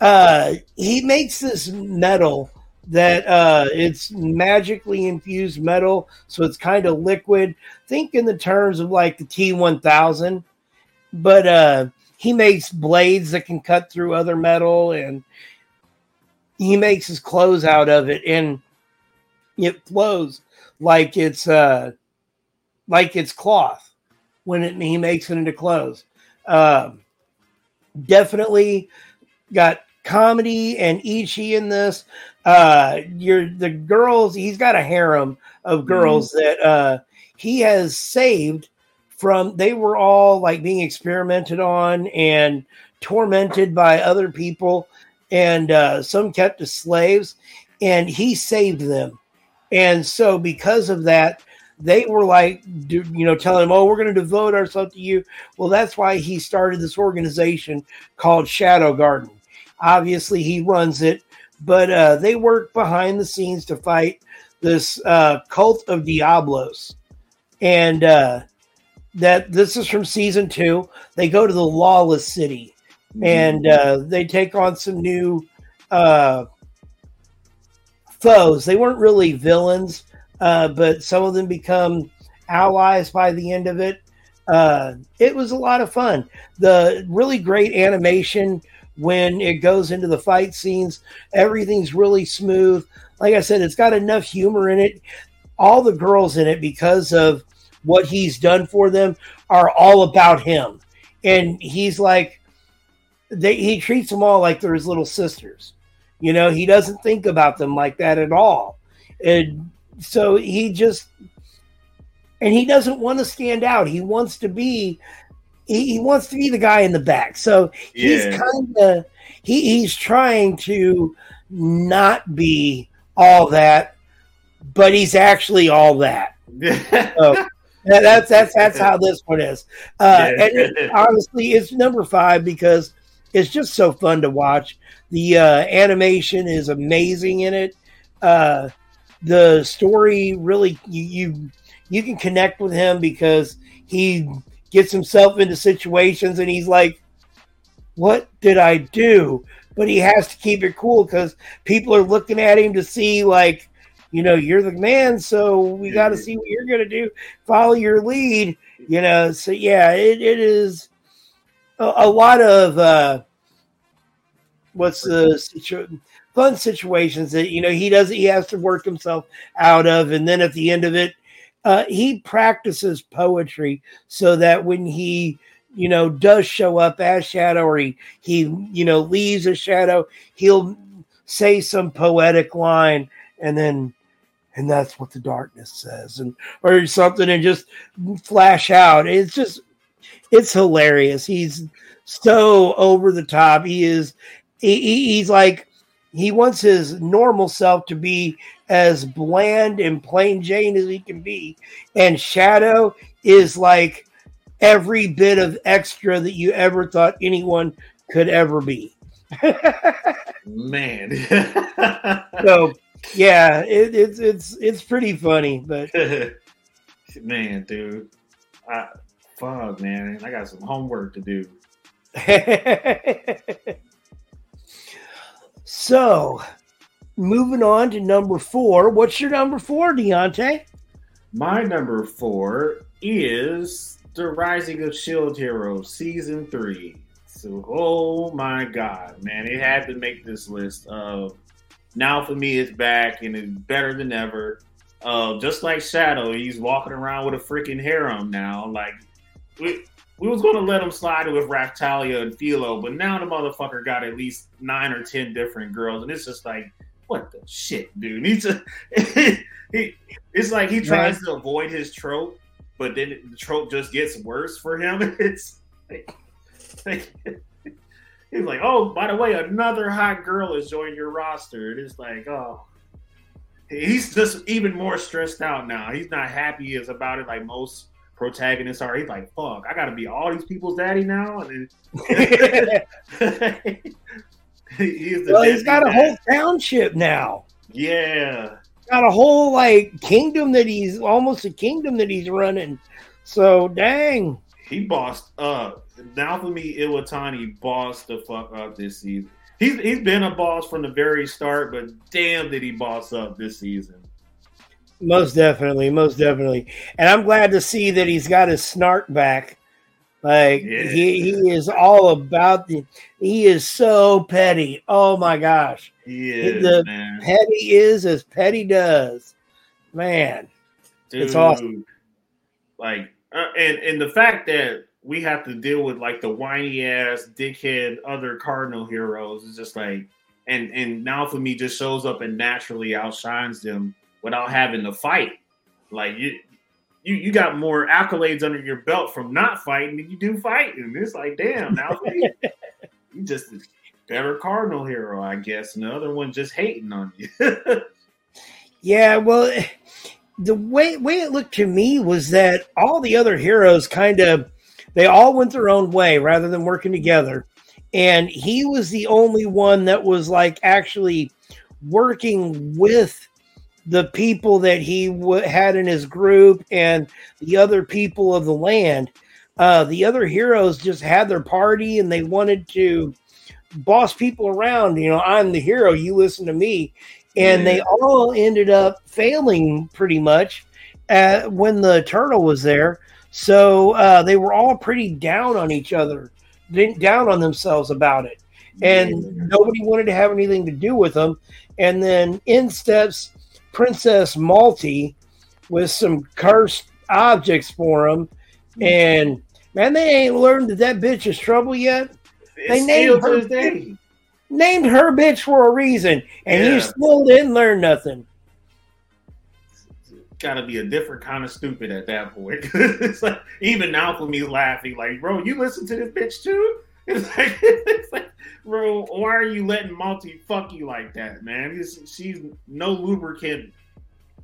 uh, he makes this metal that uh, it's magically infused metal, so it's kind of liquid. Think in the terms of like the T1000, but uh, he makes blades that can cut through other metal, and he makes his clothes out of it, and it flows like it's uh, like it's cloth when it, he makes it into clothes. Um, definitely got comedy and ecchi in this. Uh, you're the girls. He's got a harem of mm-hmm. girls mm-hmm. that uh, he has saved from. They were all like being experimented on and tormented by other people, and uh, some kept as slaves. And he saved them. And so, because of that, they were like, you know, telling him, "Oh, we're going to devote ourselves to you." Well, that's why he started this organization called Shadow Garden. Obviously, he runs it, but uh, they work behind the scenes to fight this uh, cult of Diablos, and uh, that this is from season two. They go to the lawless city, and uh, they take on some new uh, foes. They weren't really villains uh, but some of them become allies by the end of it. Uh, it was a lot of fun. The really great animation when it goes into the fight scenes, everything's really smooth. Like I said, it's got enough humor in it. All the girls in it, because of what he's done for them, are all about him. And he's like, they, he treats them all like they're his little sisters. You know, he doesn't think about them like that at all. And so he just and he doesn't want to stand out. He wants to be he, he wants to be the guy in the back. So he's kind of he, he's trying to not be all that, but he's actually all that. so, that's that's that's how this one is. Uh, yeah. and it, honestly, it's number five because it's just so fun to watch. The uh, animation is amazing in it. Uh, the story really you, you you can connect with him because he gets himself into situations and he's like, "What did I do?" But he has to keep it cool because people are looking at him to see like, you know, you're the man, so we got to see what you're gonna do. Follow your lead, you know. So yeah, it, it is a, a lot of uh, what's the situation fun situations that you know he does he has to work himself out of. And then at the end of it uh, he practices poetry so that when he you know does show up as shadow or he he you know leaves a shadow he'll say some poetic line and then and that's what the darkness says and or something and just flash out. It's just it's hilarious. He's so over the top. He is he, he's like he wants his normal self to be as bland and plain Jane as he can be. And Shadow is like every bit of extra that you ever thought anyone could ever be. Man. so yeah, it, it's it's it's pretty funny, but man, dude. I, fuck, man. I got some homework to do. so moving on to number four. What's your number four, Deontay? My number four is The Rising of Shield Heroes, Season 3. So, oh my god, man, it had to make this list of now for me it's back and it's better than ever. Uh, just like Shadow, he's walking around with a freaking harem now. Like we was gonna let him slide with Raphtalia and Filo, but now the motherfucker got at least nine or ten different girls, and it's just like, what the shit, dude? He's a, he, it's like he tries to avoid his trope, but then the trope just gets worse for him. It's like, like, he's like, oh, by the way, another hot girl is joining your roster. And it's like, oh, he's just even more stressed out now. He's not happy as about it like most protagonists are. He's like, fuck, I got to be all these people's daddy now. And then, he's well, he's got a whole township now. Yeah, got a whole like kingdom that he's almost a kingdom that he's running. So dang, he bossed up. Naofumi, Iwatani bossed the fuck up this season. He's he's been a boss from the very start, but damn, did he boss up this season? Most definitely, most definitely, and I'm glad to see that he's got his snark back. Like yeah. he, he is all about the. He is so petty. Oh my gosh, he is. The man. petty is as petty does. Man, Dude, it's awesome. Like, uh, and and the fact that we have to deal with like the whiny ass dickhead other cardinal heroes is just like and and Naofumi just shows up and naturally outshines them without having to fight. Like you you, you got more accolades under your belt from not fighting than you do fighting. It's like damn now you, just a better cardinal hero i guess and the other one just hating on you. Yeah well the way way it looked to me was that all the other heroes kind of they all went their own way rather than working together. And he was the only one that was like actually working with the people that he w- had in his group and the other people of the land. Uh, the other heroes just had their party and they wanted to boss people around. You know, I'm the hero, you listen to me. And they all ended up failing pretty much at, when the turtle was there. So uh, they were all pretty down on each other, down on themselves about it. And nobody wanted to have anything to do with them. And then in steps Princess Malty with some cursed objects for him. Hmm. And man, they ain't learned that that bitch is trouble yet. It's they named her, bitch, named her bitch for a reason, and yeah. you still didn't learn nothing got to be a different kind of stupid at that point. it's like even Naofumi laughing, like, bro, you listen to this bitch too. It's like, bro, why are you letting Malty fuck you like that, man? She's no lubricant,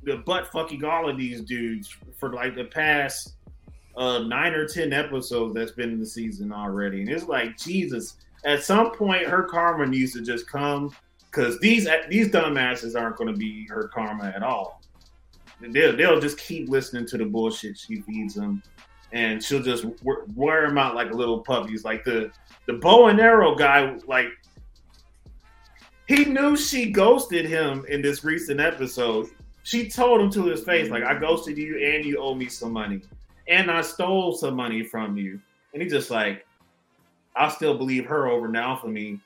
the butt fucking all of these dudes for like the past uh, nine or ten episodes that's been in the season already, and it's like Jesus. At some point, her karma needs to just come because these these dumbasses aren't going to be her karma at all they'll, they'll just keep listening to the bullshit she feeds them, and she'll just wear them out like little puppies. Like the the bow and arrow guy, like he knew she ghosted him in this recent episode. She told him to his face, like, I ghosted you and you owe me some money. And I stole some money from you. And he's just like, I still believe her over Naofumi.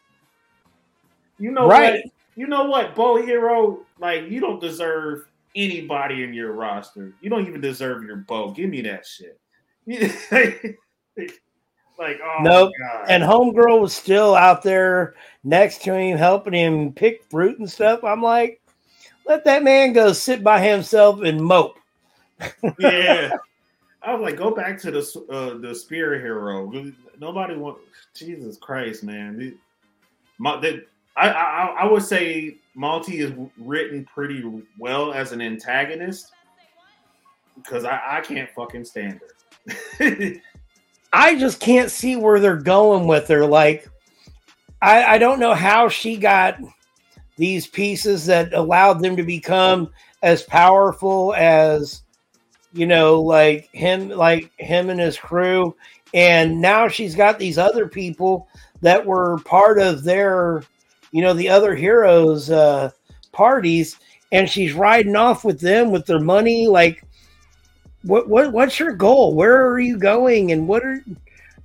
You know right. what? You know what, Bow Hero? Like, you don't deserve anybody in your roster. You don't even deserve your bow. Give me that shit. like, oh nope. And Homegirl was still out there next to him, helping him pick fruit and stuff. I'm like, let that man go sit by himself and mope. yeah. I was like, go back to the uh, the spirit hero. Nobody want Jesus Christ, man. My, the, I, I I would say Malty is written pretty well as an antagonist because I, I can't fucking stand her. I just can't see where they're going with her. Like, I, I don't know how she got these pieces that allowed them to become as powerful as you know like him like him and his crew and now she's got these other people that were part of their you know the other heroes uh parties and she's riding off with them with their money like what what what's her goal? Where are you going? And what are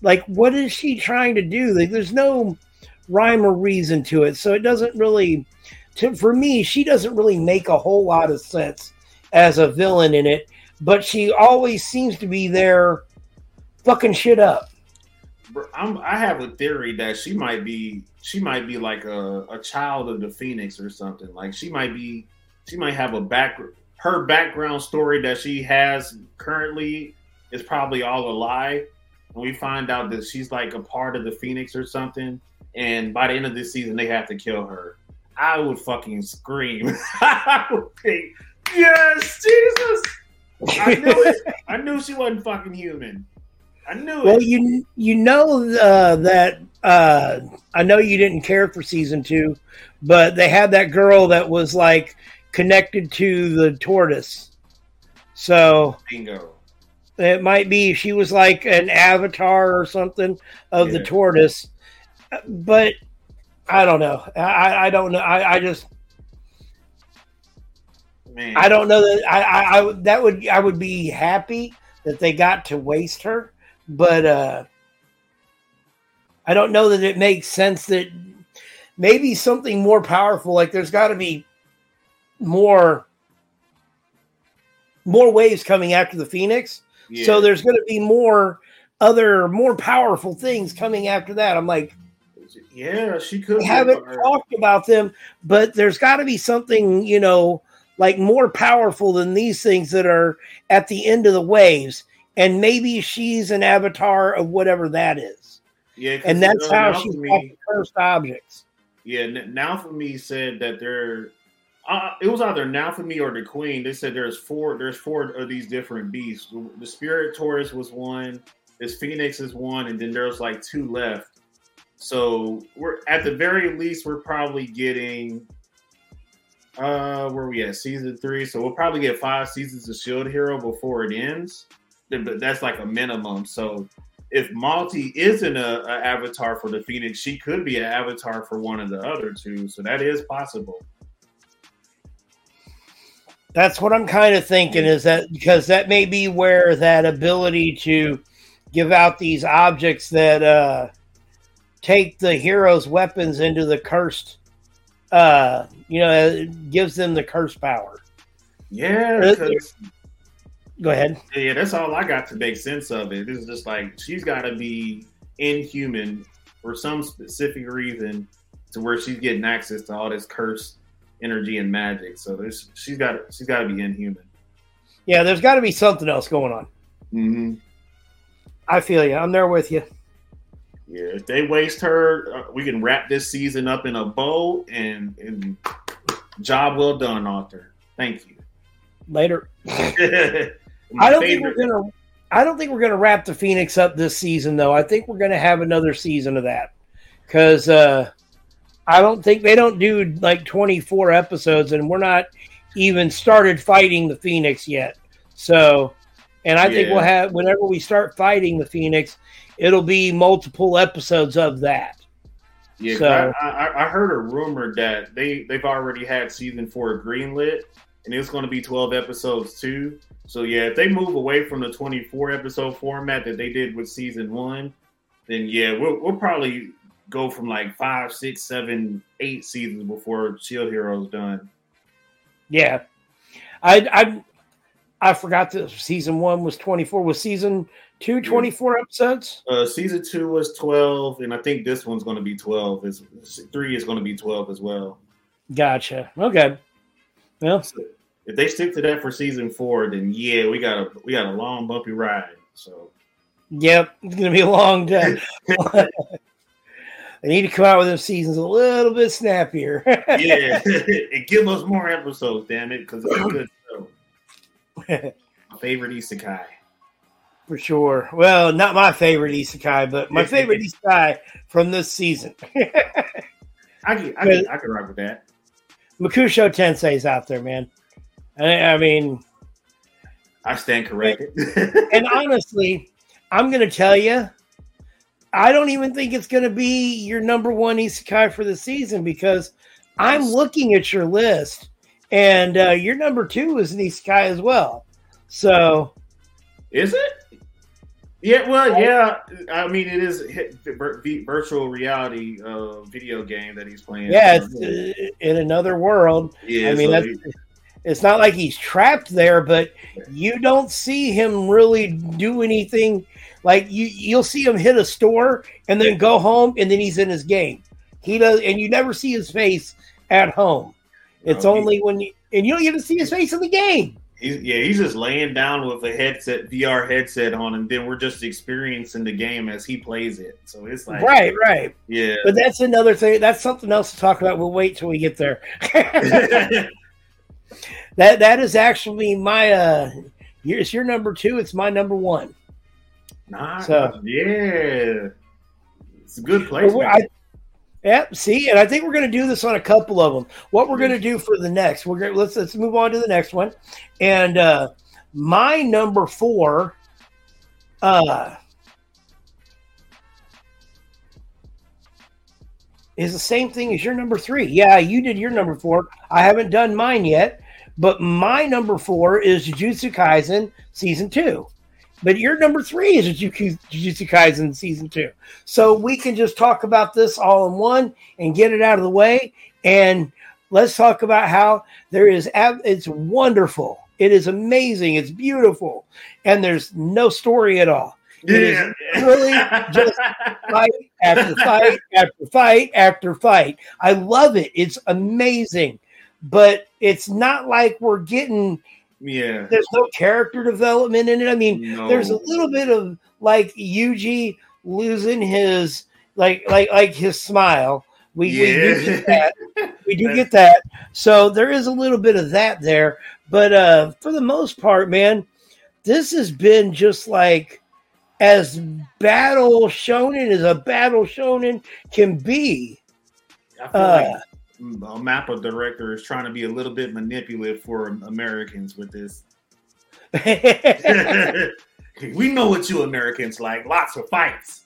like what is she trying to do? Like there's no rhyme or reason to it. So it doesn't really to, for me she doesn't really make a whole lot of sense as a villain in it but she always seems to be there fucking shit up. I'm, I have a theory that she might be she might be like a, a child of the Phoenix or something. Like she might be she might have a back her background story that she has currently is probably all a lie. And we find out that she's like a part of the Phoenix or something. And by the end of this season, they have to kill her. I would fucking scream. I would think, yes, Jesus. I knew it. I knew she wasn't fucking human. I knew it. well it. you you know uh, that uh, i know you didn't care for season two but they had that girl that was like connected to the tortoise so Bingo. it might be she was like an avatar or something of the tortoise but i don't know i i don't know i, I just Man. I don't know that I, I, I that would I would be happy that they got to waste her, but uh I don't know that it makes sense that maybe something more powerful like there's got to be more more waves coming after the Phoenix. Yeah. So there's going to be more other more powerful things coming after that. I'm like Yeah, she could. haven't talked about them, but there's got to be something, you know, like more powerful than these things that are at the end of the waves. And maybe she's an avatar of whatever that is. Yeah, And that's uh, how she me- cursed objects. Yeah, now for me said that there. Uh, it was either now me or the queen. They said there's four. There's four of these different beasts. The spirit Tortoise was one. This phoenix is one, and then there's like two left. So we're at the very least we're probably getting. Uh, where we at season three? So we'll probably get five seasons of Shield Hero before it ends. But that's like a minimum. So if Malty isn't a, a avatar for the Phoenix, she could be an avatar for one of the other two. So that is possible. That's what I'm kind of thinking is that because that may be where that ability to give out these objects that uh, take the hero's weapons into the cursed, uh, you know, gives them the curse power. Yeah, Uh, Go ahead. yeah, that's all I got to make sense of it. It's just like she's got to be inhuman for some specific reason to where she's getting access to all this cursed energy and magic. So there's she's got she's got to be inhuman. Yeah, there's got to be something else going on. Mm-hmm. I feel you. I'm there with you. Yeah, if they waste her, uh, we can wrap this season up in a bow and, and job well done, author. Thank you. Later. I don't think we're gonna. I don't think we're gonna wrap the Phoenix up this season, though. I think we're gonna have another season of that because uh, I don't think they don't do like 24 episodes, and we're not even started fighting the Phoenix yet. So, and I think we'll have whenever we start fighting the Phoenix, it'll be multiple episodes of that. Yeah, So- I, I, I heard a rumor that they they've already had season four greenlit, and it's going to be twelve episodes too. So yeah, if they move away from the twenty four episode format that they did with season one, then yeah, we'll we'll probably go from like five, six, seven, eight seasons before Shield Hero's done. Yeah, I I I forgot that season one was 24. Was season two 24 episodes? Uh, season two was twelve, and I think this one's going to be twelve. Is three is going to be twelve as well. Gotcha. Okay. Well, If they stick to that for season four, then yeah, we got a we got a long bumpy ride. So yep, it's gonna be a long time. they need to come out with them seasons a little bit snappier. yeah, and give us more episodes, damn it, because it's a good show. My favorite isekai. For sure. Well, not my favorite isekai, but my favorite isekai from this season. I can, I can, I can rock with that. Mushoku Tensei's out there, man. I, I mean, I stand corrected. and honestly, I'm going to tell you, I don't even think it's going to be your number one isekai for the season because I'm looking at your list, and uh, your number two is an isekai as well. So, is it? Yeah, well, yeah. I mean, it is virtual reality uh, video game that he's playing. Yeah, it's uh, in another world. Yeah, I mean, so that's, it's not like he's trapped there, but you don't see him really do anything. Like you, you'll see him hit a store and then go home, and then he's in his game. He does, and you never see his face at home. It's no, only he, when you, and you don't even see his face in the game. He's, yeah, he's just laying down with a headset, VR headset on, and then we're just experiencing the game as he plays it. So it's like right, right, yeah. But that's another thing. That's something else to talk about. We'll wait till we get there. that that is actually my uh, it's your number two. It's my number one. So yeah, it's a good place. Yep. See, and I think we're going to do this on a couple of them. What we're going to do for the next, we're going to let's let's move on to the next one. And uh, my number four, uh, is the same thing as your number three. Yeah, you did your number four. I haven't done mine yet, but my number four is Jujutsu Kaisen season two. But your number three is Jujutsu Kaisen season two. So we can just talk about this all in one and get it out of the way. And let's talk about how there is, it's wonderful. It is amazing. It's beautiful. And there's no story at all. It yeah. is really just fight after fight after fight after fight. I love it. It's amazing. But it's not like we're getting yeah. There's no character development in it. I mean, no. there's a little bit of like Yuji losing his like like like his smile. We, yeah. we do get that. We do get that. So there is a little bit of that there. But uh for the most part, man, this has been just like as battle shonen as a battle shonen can be. I feel uh, like a Mappa director is trying to be a little bit manipulative for Americans with this. we know what you Americans like. Lots of fights.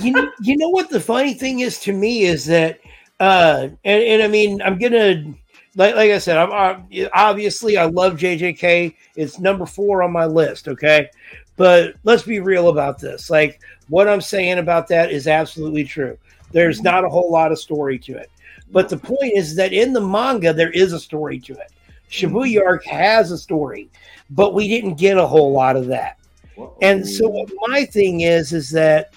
you know, you know what the funny thing is to me is that, uh, and, and I mean, I'm gonna like like I said, I'm uh, obviously I love JJK. It's number four on my list. Okay, but let's be real about this. Like what I'm saying about that is absolutely true. There's not a whole lot of story to it. But the point is that in the manga, there is a story to it. Shibuya mm-hmm. Arc has a story, but we didn't get a whole lot of that. And so what my thing is, is that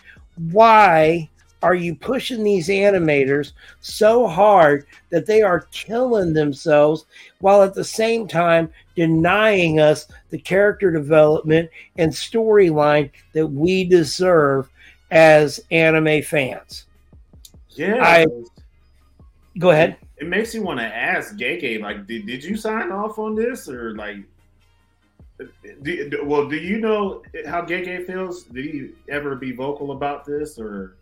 why are you pushing these animators so hard that they are killing themselves while at the same time denying us the character development and storyline that we deserve as anime fans? Yeah. I, Go ahead. It makes you want to ask Gege, like, did, did you sign off on this or like? Do, well, do you know how Gege feels? Did he ever be vocal about this or?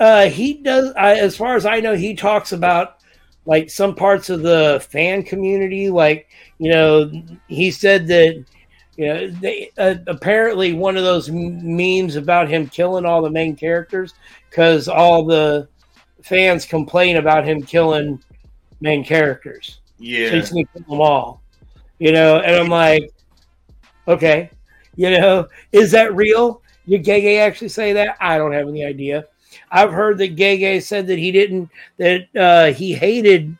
Uh, he does. I, as far as I know, he talks about like some parts of the fan community. Like, you know, he said that you know they uh, apparently one of those memes about him killing all the main characters because all the fans complain about him killing main characters. Yeah. So he's gonna kill them all. You know, and I'm like, okay, you know, is that real? Did Gege actually say that? I don't have any idea. I've heard that Gege said that he didn't that uh, he hated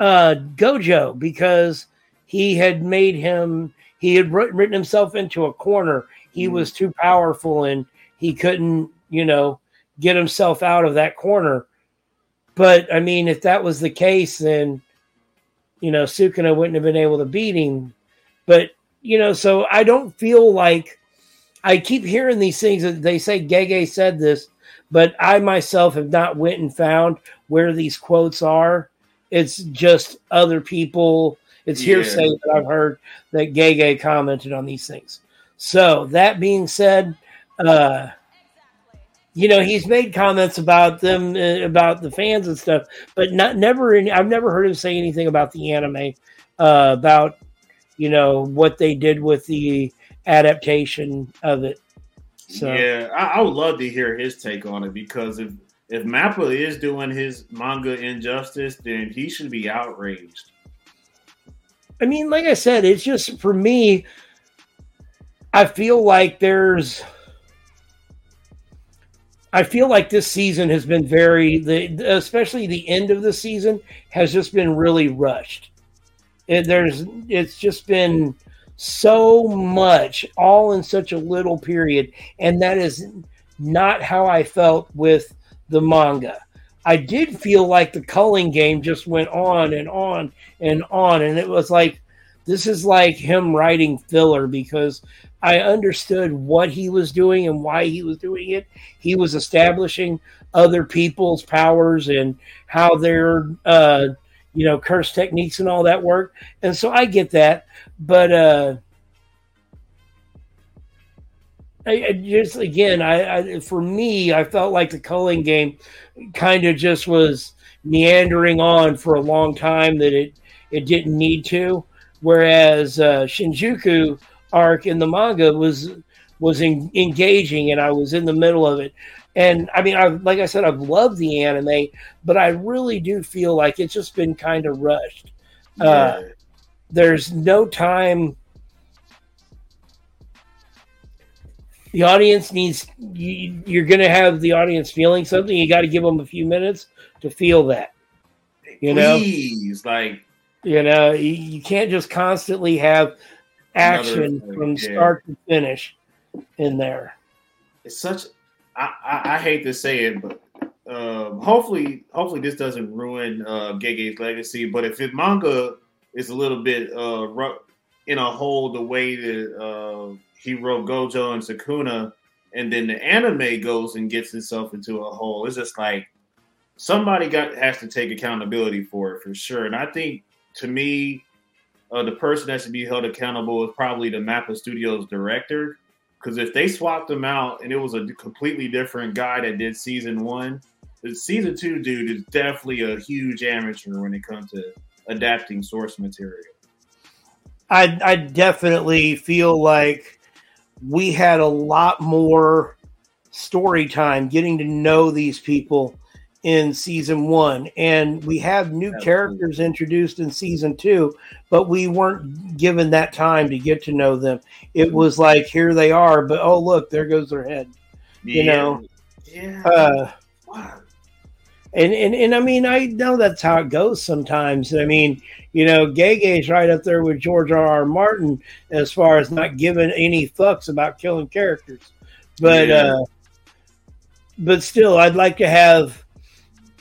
uh, Gojo because he had made him he had written himself into a corner. He mm. was too powerful and he couldn't, you know, get himself out of that corner. But I mean, if that was the case, then you know Sukuna wouldn't have been able to beat him. But you know, so I don't feel like I keep hearing these things that they say Gege said this, but I myself have not went and found where these quotes are. It's just other people. It's yeah. hearsay that I've heard that Gege commented on these things. So that being said, uh, you know he's made comments about them uh, about the fans and stuff, but not never. In, I've never heard him say anything about the anime, uh, about you know what they did with the adaptation of it. So Yeah, I, I would love to hear his take on it because if if Mappa is doing his manga injustice, then he should be outraged. I mean, like I said, it's just for me. I feel like there's. I feel like this season has been very, the especially the end of the season has just been really rushed. It, there's, it's just been so much, all in such a little period, and that is not how I felt with the manga. I did feel like the culling game just went on and on and on, and it was like this is like him writing filler because I understood what he was doing and why he was doing it. He was establishing other people's powers and how their uh, you know curse techniques and all that work, and so I get that, but uh, I, I just again, I, I for me, I felt like the culling game kind of just was meandering on for a long time that it it didn't need to. Whereas uh, Shinjuku arc in the manga was was in, engaging, and I was in the middle of it. And I mean, I like I said, I've loved the anime, but I really do feel like it's just been kind of rushed. Uh, there's no time. The audience needs you, you're going to have the audience feeling something. You got to give them a few minutes to feel that. You know, Please, like you know, you, you can't just constantly have action Another- from yeah. start to finish in there. it's such. I, I, I hate to say it, but um, hopefully, hopefully this doesn't ruin uh, Gege's legacy. But if it manga is a little bit uh, in a hole the way that uh, he wrote Gojo and Sukuna, and then the anime goes and gets itself into a hole, it's just like somebody got has to take accountability for it for sure. And I think to me, uh, the person that should be held accountable is probably the Mappa Studios director. Because if they swapped him out and it was a completely different guy that did season one, the season two dude is definitely a huge amateur when it comes to adapting source material. I, I definitely feel like we had a lot more story time getting to know these people in season one and we have new Absolutely. characters introduced in season two but we weren't given that time to get to know them it was like here they are but oh look there goes their head You know, yeah. uh, Wow. and, and and I mean, I know that's how it goes sometimes. I mean, you know, Gege's right up there with George R. R. Martin as far as not giving any fucks about killing characters. But Yeah. uh but still I'd like to have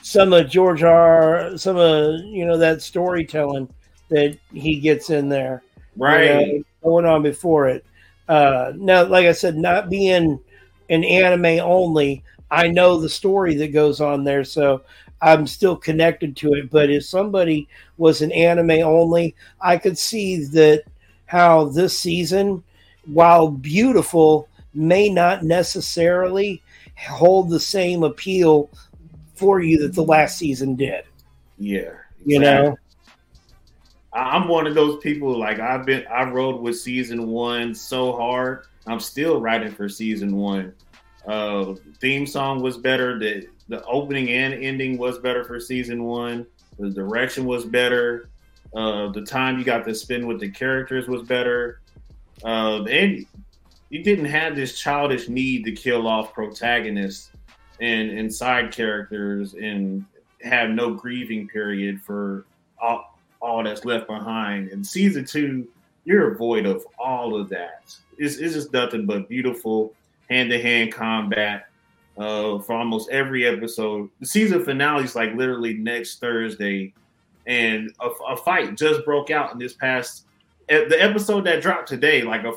some of George R. some of you know that storytelling that he gets in there right. you know, going on before it. Uh, now, like I said, not being an anime only, I know the story that goes on there, so I'm still connected to it. But if somebody was an anime only, I could see that how this season, while beautiful, may not necessarily hold the same appeal for you that the last season did. Yeah. You know, I'm one of those people. Like I've been, I rode with season one so hard. I'm still writing for season one. Uh, theme song was better. The the opening and ending was better for season one. The direction was better. Uh, the time you got to spend with the characters was better. Uh, and you didn't have this childish need to kill off protagonists and and side characters and have no grieving period for all, all that's left behind. In season two, you're void of all of that. It's, it's just nothing but beautiful hand to hand combat uh, for almost every episode. The season finale is like literally next Thursday, and a, a fight just broke out in this past. The episode that dropped today, like a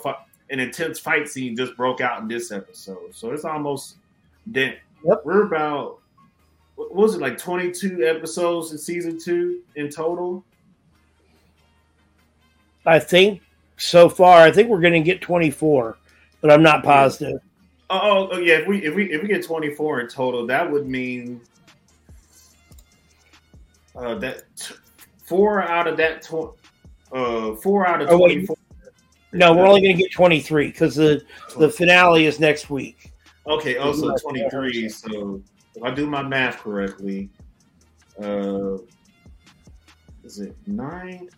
an intense fight scene, just broke out in this episode. So it's almost dead. Yep. We're about what was it like 22 episodes in season two in total? I think so far, I think we're going to get 24 but I'm not positive. Oh, oh, oh, yeah. If we if we if we get twenty four in total, that would mean uh, that t- four out of that tw- uh four out of Oh, wait. twenty four. No, we're only going to get 23 because the the finale is next week. Okay, also Yeah. 23. So if I do my math correctly, uh, is it nine?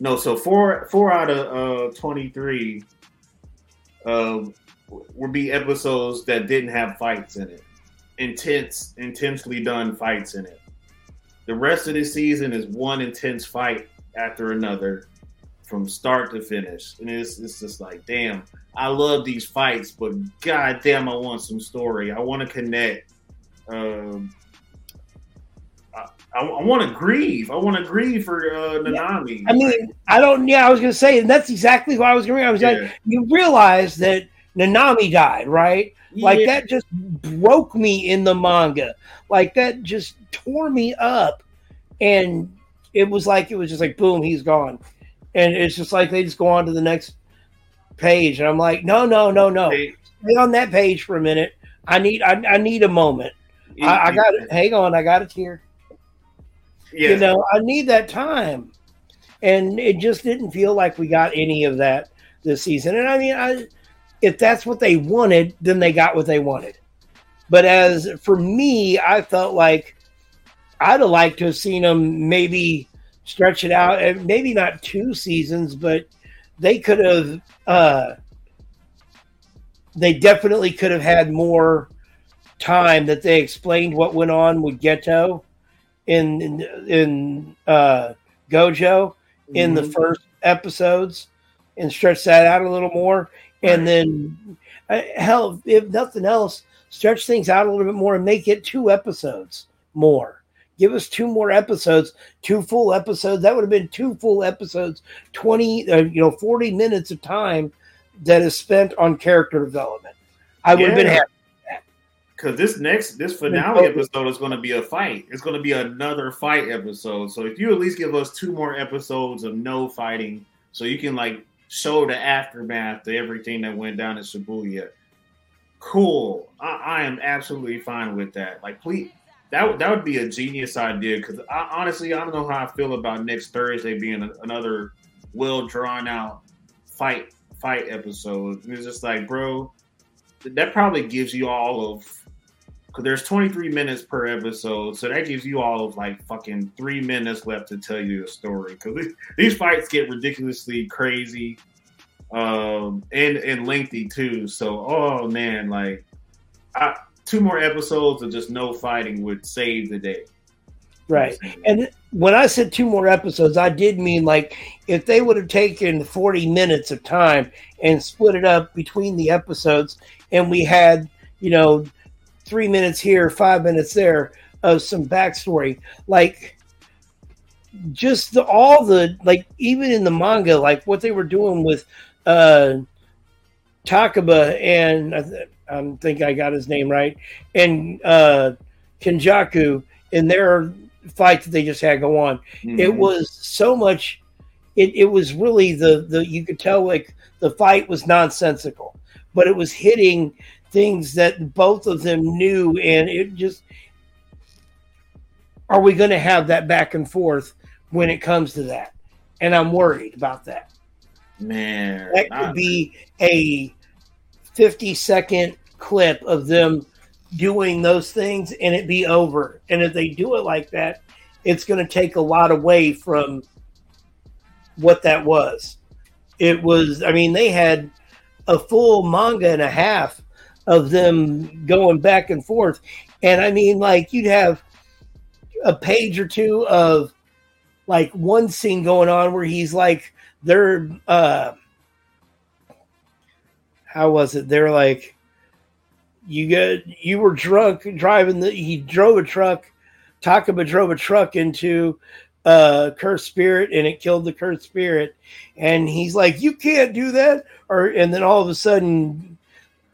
No, so four four out of uh 23 uh, would be episodes that didn't have fights in it. Intense, intensely done fights in it. The rest of the season is one intense fight after another from start to finish. And it's, it's just like, damn, I love these fights, but god damn, I want some story. I want to connect. Um, I, I, I want to grieve. I want to grieve for uh, Nanami. I mean, I don't. Yeah, I was going to say, and that's exactly what I was going. to I was Yeah. like, you realize that Nanami died, right? Like Yeah. that just broke me in the manga. Like that just tore me up, and it was like it was just like boom, he's gone, and it's just like they just go on to the next page, and I'm like, no, no, no, no, stay on that page for a minute. I need, I, I need a moment. I, I got it. Hang on, I got it here. Yeah. You know, I need that time. And it just didn't feel like we got any of that this season. And I mean, I, if that's what they wanted, then they got what they wanted. But as for me, I felt like I'd have liked to have seen them maybe stretch it out, and maybe not two seasons, but they could have. Uh, they definitely could have had more time that they explained what went on with Geto in in, in uh, Gojo in the Mhm. first episodes and stretch that out a little more, and then uh, hell, if nothing else, stretch things out a little bit more and make it two episodes more. Give us two more episodes, two full episodes. That would have been two full episodes, twenty, uh, you know, forty minutes of time that is spent on character development. I would have been happy. Because this next this finale episode is going to be a fight. It's going to be another fight episode. So if you at least give us two more episodes of no fighting, so you can like show the aftermath to everything that went down in Shibuya, cool. I, I am absolutely fine with that. Like, please, that that would be a genius idea. Because I, honestly, I don't know how I feel about next Thursday being a, another well drawn out fight fight episode. It's just like, bro, that probably gives you all of because there's 23 minutes per episode, so that gives you all of like fucking three minutes left to tell you a story. Because these fights get ridiculously crazy, um, and and lengthy too. So, oh man, like, I, two more episodes of just no fighting would save the day. Right. And when I said two more episodes, I did mean like if they would have taken 40 minutes of time and split it up between the episodes, and we had, you know, three minutes here, five minutes there of some backstory, like just the, all the, like, even in the manga, like what they were doing with uh Takaba and I, th- I think I got his name right, and uh Kenjaku in their fight that they just had go on Mhm. it was so much it, it was really the the you could tell like the fight was nonsensical but it was hitting things that both of them knew and it just are we going to have that back and forth when it comes to that and i'm worried about that man. that could be a 50 second clip of them doing those things and it be over. And if they do it like that, it's going to take a lot away from what that was. It was, I mean, they had a full manga and a half of them going back and forth. And I mean, like, you'd have a page or two of like one scene going on where he's like, they're, uh, how was it? They're like, you get you were drunk driving the he drove a truck, Takaba drove a truck into uh cursed spirit and it killed the cursed spirit. And he's like, You can't do that. Or and then all of a sudden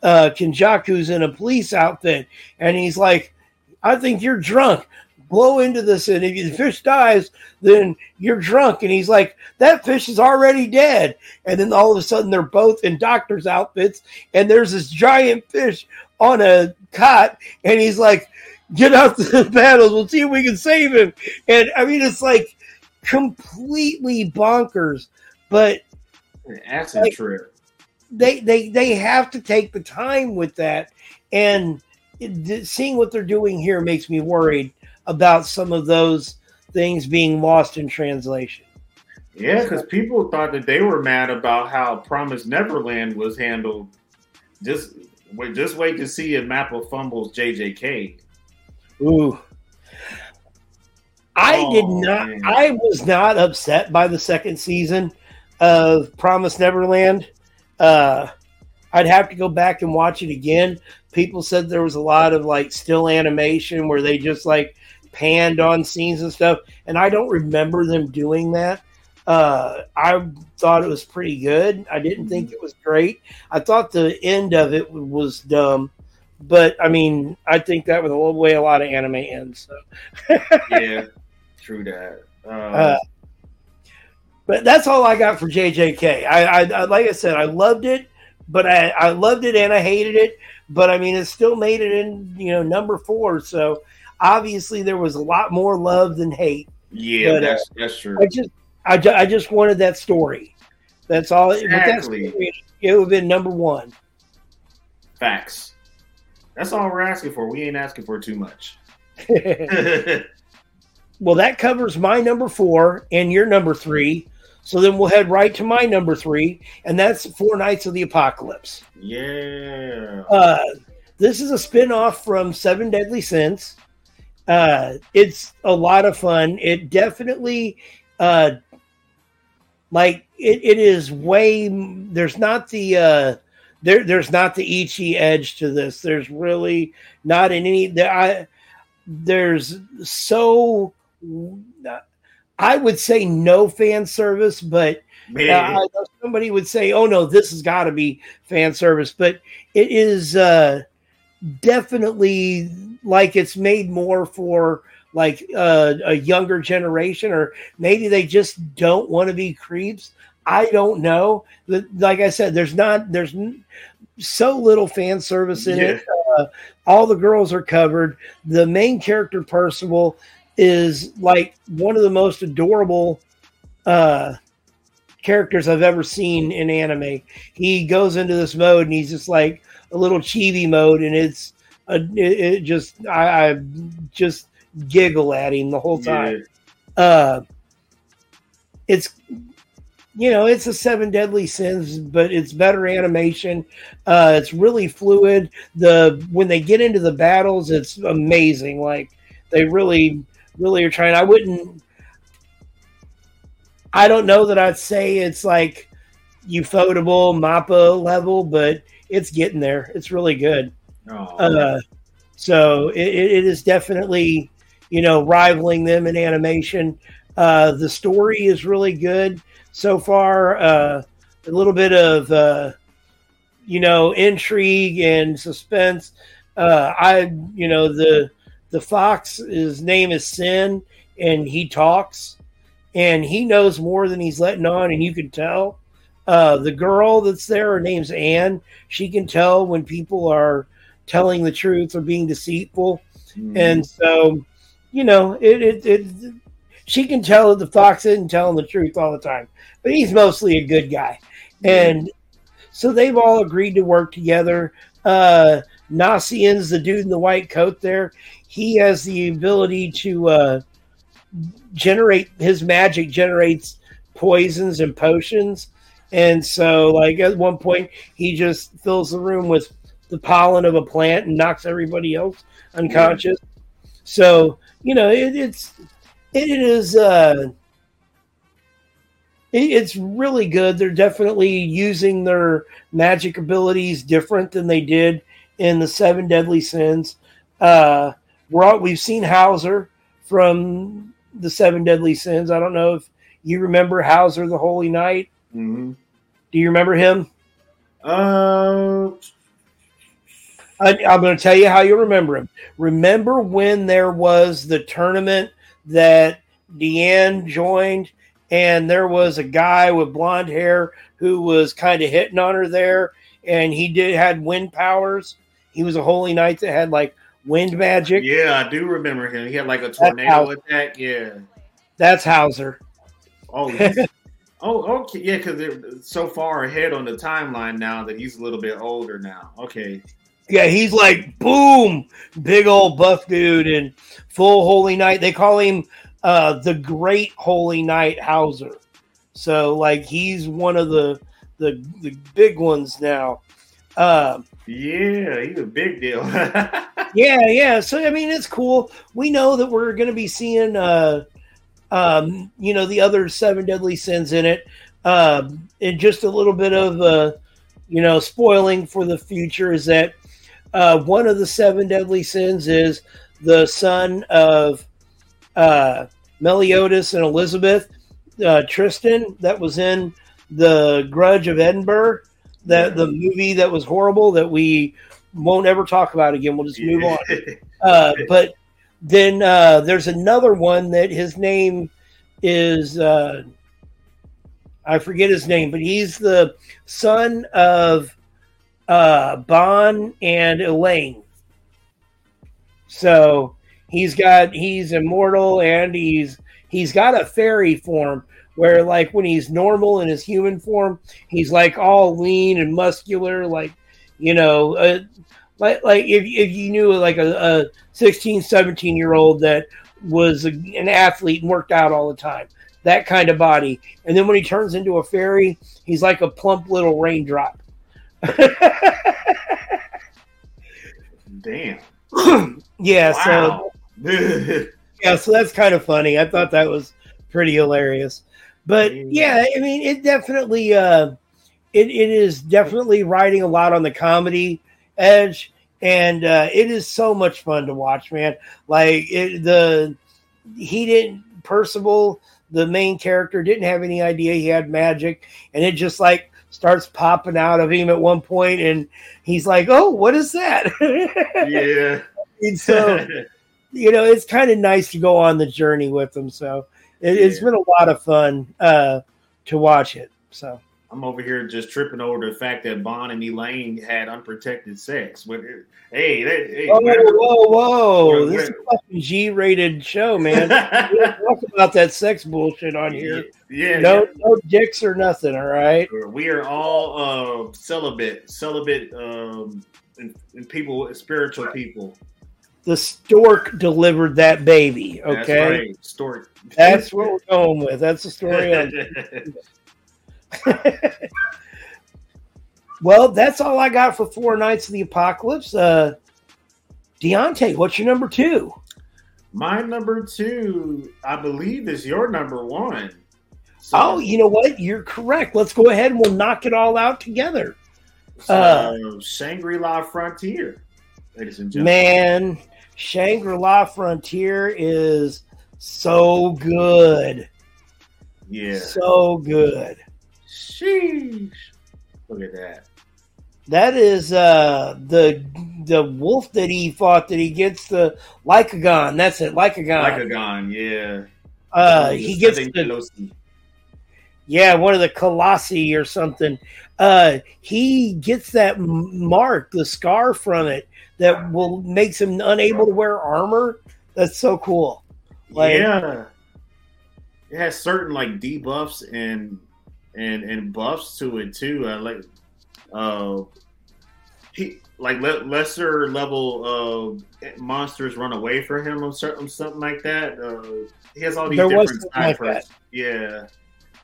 uh Kenjaku's in a police outfit and he's like, I think you're drunk. Blow into this, and if the fish dies, then you're drunk. And he's like, that fish is already dead. And then all of a sudden, they're both in doctor's outfits, and there's this giant fish on a cot, and he's like, get out to the battles. We'll see if we can save him. And I mean, it's like completely bonkers, but acid like, trip. They they they have to take the time with that, and seeing what they're doing here makes me worried about some of those things being lost in translation. Yeah, because people thought that they were mad about how Promise Neverland was handled. Just wait, just wait to see if Mappa fumbles JJK. Ooh. I oh, did not. Man. I was not upset by the second season of Promise Neverland. Uh, I'd have to go back and watch it again. People said there was a lot of like still animation where they just like panned on scenes and stuff, and I don't remember them doing that. Uh, I thought it was pretty good. I didn't think mm-hmm. it was great. I thought the end of it was dumb, but I mean, I think that was the way a lot of anime ends. So. yeah, true that. Uh, uh, but that's all I got for JJK. I, I, I like I said, I loved it, but I, I loved it and I hated it. But I mean, it still made it in you know number four. So obviously there was a lot more love than hate. Yeah, but, that's uh, that's true. I just I, ju- I just wanted that story. That's all. Exactly. That story, it would have been number one. Facts. That's all we're asking for. We ain't asking for too much. well, that covers my number four and your number three. So then we'll head right to my number three, and that's Four Knights of the Apocalypse. Yeah. Uh, this is a spin-off from Seven Deadly Sins. Uh, it's a lot of fun. It definitely, uh, like, it, it is way. There's not the uh, there. There's not the ecchi edge to this. There's really not in any. There, I there's so I would say no fan service, but uh, somebody would say, "Oh no, this has got to be fan service." But it is uh, definitely like it's made more for like uh, a younger generation, or maybe they just don't want to be creeps. I don't know. Like I said, there's not there's so little fan service in yeah. it. Uh, all the girls are covered. The main character, Percival, is like one of the most adorable uh, characters I've ever seen in anime. He goes into this mode and he's just like a little chibi mode, and it's it, it just I, I, just giggle at him the whole time. Yeah. Uh, it's you know it's a seven deadly sins but it's better animation uh it's really fluid the when they get into the battles it's amazing like they really really are trying. I wouldn't. I don't know that I'd say it's like ufotable Mappa level, but it's getting there. It's really good. Oh, uh, so it, it is definitely, you know, rivaling them in animation. Uh, the story is really good so far. Uh, a little bit of, uh, you know, intrigue and suspense. Uh, I, you know, the the fox, his name is Sin, and he talks, and he knows more than he's letting on, and you can tell. Uh, the girl that's there, her name's Anne. She can tell when people are telling the truth or being deceitful, mm. and so you know it, it, it. She can tell that the fox isn't telling the truth all the time, but he's mostly a good guy, and so they've all agreed to work together. Uh, Nasian's the dude in the white coat there he has the ability to uh, generate his magic generates poisons and potions. And so, like at one point, he just fills the room with the pollen of a plant and knocks everybody else unconscious. So you know, it, it's it is uh, it, it's really good. They're definitely using their magic abilities different than they did in the Seven Deadly Sins. Uh, we've seen Hauser from the Seven Deadly Sins. I don't know if you remember Hauser the Holy Knight. Mm-hmm. Do you remember him? Uh, I, I'm going to tell you how you remember him. Remember when there was the tournament that Diane joined, and there was a guy with blonde hair who was kind of hitting on her there, and he did had wind powers. He was a holy knight that had like wind magic. Yeah, I do remember him. He had like a tornado attack. Yeah, that's Hauser. Oh, oh, okay, yeah, because they're so far ahead on the timeline now that he's a little bit older now. Okay. Yeah, he's like boom, big old buff dude and full holy knight. They call him uh the great holy knight Hauser. So like he's one of the the the big ones now. Um yeah, he's a big deal. yeah, yeah. So I mean, it's cool. We know that we're going to be seeing, uh, um, you know, the other seven deadly sins in it, um, and just a little bit of, uh, you know, spoiling for the future is that uh, one of the seven deadly sins is the son of uh, Meliodas and Elizabeth, uh, Tristan, that was in the Grudge of Edinburgh that the movie that was horrible that we won't ever talk about again. We'll just move on. Uh, but then uh, there's another one that his name is uh, I forget his name, but he's the son of uh, Ban and Elaine. So he's got he's immortal and he's he's got a fairy form where like when he's normal in his human form, he's like all lean and muscular, like you know, uh, like like if, if you knew like a, a 16, 17 year old that was a, an athlete and worked out all the time, that kind of body. And then when he turns into a fairy, he's like a plump little raindrop. Damn. yeah. Wow. So. yeah. So that's kind of funny. I thought that was pretty hilarious. But yeah, I mean, it definitely uh, it, it is definitely riding a lot on the comedy edge, and uh, it is so much fun to watch, man. Like it, the he didn't Percival, the main character, didn't have any idea he had magic, and it just like starts popping out of him at one point, and he's like, "Oh, what is that?" yeah. and so, you know, it's kind of nice to go on the journey with them. So it, has been a lot of fun uh, to watch it. So I'm over here just tripping over the fact that Bond and Elaine had unprotected sex. With hey, hey, whoa, whoa, whoa! this is a fucking G-rated show, man. talk about that sex bullshit on here. Yeah, no, yeah. no dicks or nothing. All right, we are all uh, celibate, celibate, um, and, and people, spiritual people the stork delivered that baby. Okay, That's right. stork. That's what we're going with. That's the story. well, that's all I got for Four Knights of the Apocalypse. Uh, Deontay, what's your number two? My number two, I believe, is your number one. So, oh, you know what? You're correct. Let's go ahead and we'll knock it all out together. So, uh, Shangri La Frontier, ladies and gentlemen. Man, Shangri La Frontier is so good. Yeah. So good. Sheesh. Look at that. That is uh the the wolf that he fought that he gets the Lycagon. That's it, Lycagon. Lycagon, yeah. Uh he gets the, Yeah, one of the Colossi or something. Uh he gets that mark, the scar from it that will makes him unable to wear armor. That's so cool. Like, yeah, it has certain like debuffs and and and buffs to it too. I like uh he like le- lesser level of monsters run away from him or something something like that. Uh, he has all these there different types. Like yeah,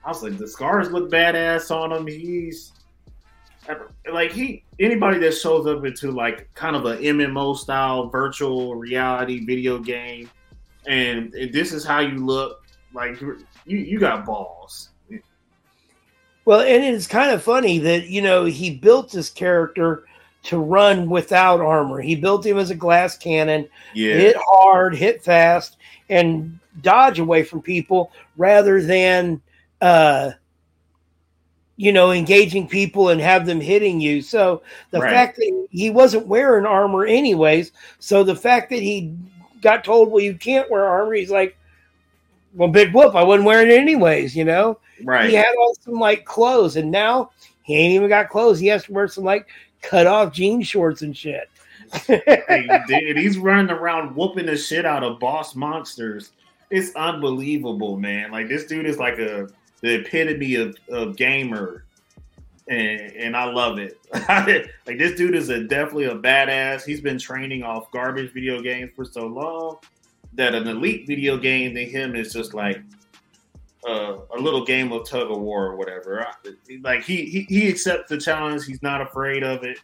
I was like the scars look badass on him. He's like he anybody that shows up into like kind of a MMO style virtual reality video game, and, and this is how you look, like you you got balls. Well, and it's kind of funny that you know he built this character to run without armor. He built him as a glass cannon, yeah. hit hard, hit fast, and dodge away from people rather than uh, you know, engaging people and have them hitting you. So the Right. fact that he wasn't wearing armor anyways, so the fact that he got told, well, you can't wear armor, he's like, well, big whoop, I wasn't wearing it anyways, you know? Right. He had on some like clothes, and now he ain't even got clothes. He has to wear some like cut off jean shorts and shit. Hey, dude, he's running around whooping the shit out of boss monsters. It's unbelievable, man. Like this dude is like a the epitome of, of gamer. And, and I love it. like this dude is a definitely a badass. He's been training off garbage video games for so long that an elite video game to him is just like uh, a little game of tug of war or whatever. Like he, he he accepts the challenge. He's not afraid of it.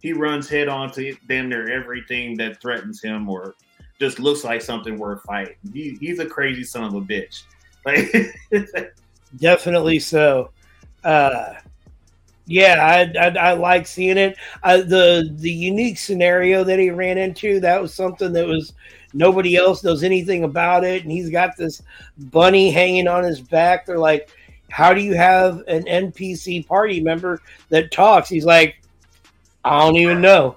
He runs head on to damn near everything that threatens him or just looks like something worth fighting. He, he's a crazy son of a bitch. Like, Definitely so. Uh, yeah, I, I, I like seeing it. Uh, the the unique scenario that he ran into that was something that was nobody else knows anything about it, and he's got this bunny hanging on his back. They're like, "How do you have an NPC party member that talks?" He's like, "I don't even know."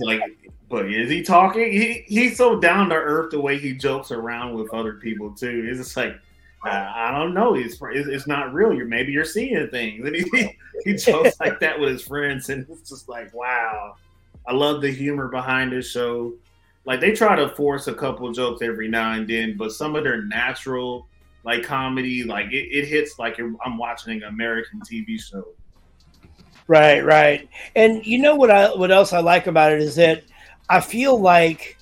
Like, but is he talking? He he's so down to earth the way he jokes around with other people too. It's just like I, don't know. It's, it's not real. You're maybe you're seeing things, and he he jokes like that with his friends, and it's just like wow. I love the humor behind this show. Like they try to force a couple jokes every now and then, but some of their natural like comedy, like it, it hits like I'm watching an American TV show. Right, right. And you know what I what else I like about it is that I feel like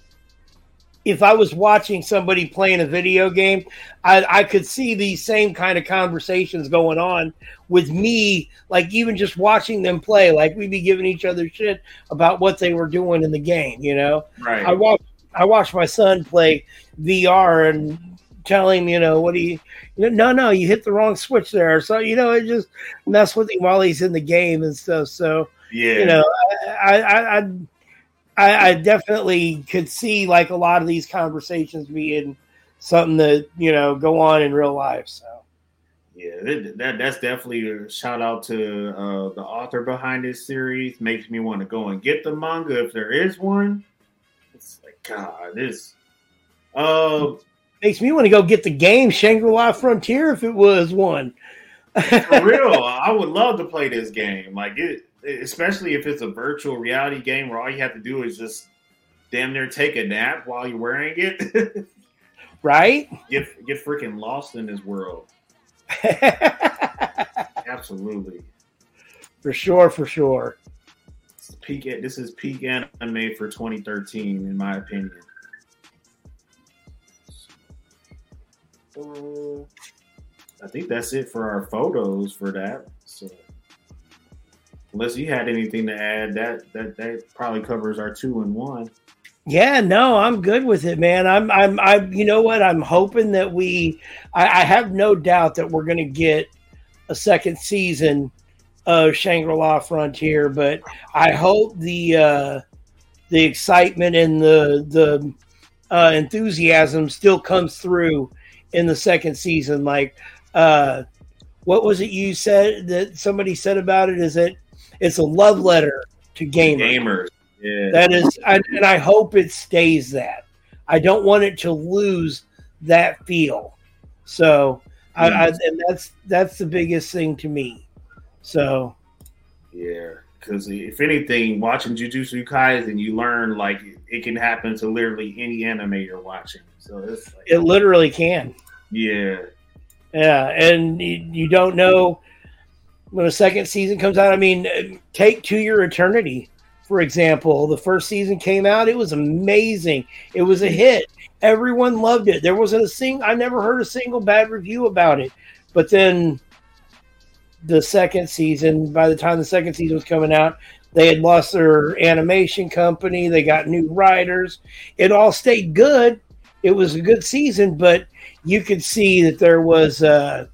if I was watching somebody playing a video game, I, I could see these same kind of conversations going on with me, like even just watching them play. Like we'd be giving each other shit about what they were doing in the game, you know? Right. I watch I watched my son play VR and tell him, you know, what do you, you know, no, no, you hit the wrong switch there. So, you know, it just mess with him while he's in the game and stuff. So, yeah. you know, I, I, I, I, I definitely could see like a lot of these conversations being something that, you know, go on in real life. So, Yeah, that, that that's definitely a shout out to uh, the author behind this series. Makes me want to go and get the manga if there is one. It's like God, this. Uh, makes me want to go get the game Shangri La Frontier if it was one. for real, I would love to play this game. Like it, especially if it's a virtual reality game where all you have to do is just damn near take a nap while you're wearing it. right? get get freaking lost in this world. Absolutely. for sure, for sure. It's peak. This is peak anime for 2013, in my opinion. I think that's it for our photos for that. So, unless you had anything to add, that that that probably covers our two and one. Yeah, no, I'm good with it, man. I'm, I'm, I, you know what? I'm hoping that we, I, I have no doubt that we're going to get a second season of Shangri La Frontier, but I hope the, uh, the excitement and the, the, uh, enthusiasm still comes through in the second season. Like, uh, what was it you said that somebody said about it? Is it, it's a love letter to gamers. Gamers, yeah, That is, I, and I hope it stays that. I don't want it to lose that feel. So, I, I, hmm. and that's that's the biggest thing to me. So, yeah. Because if anything, watching Jujutsu Kaisen, you learn like it can happen to literally any anime you're watching. So it's like, it literally can. yeah, Yeah, and you, you don't know when a second season comes out. I mean, take To Your Eternity, for example. The first season came out, it was amazing. It was a hit. Everyone loved it. There wasn't a sing I never heard a single bad review about it. But then the second season, by the time the second season was coming out, they had lost their animation company. They got new writers. It all stayed good. It was a good season, but you could see that there was uh,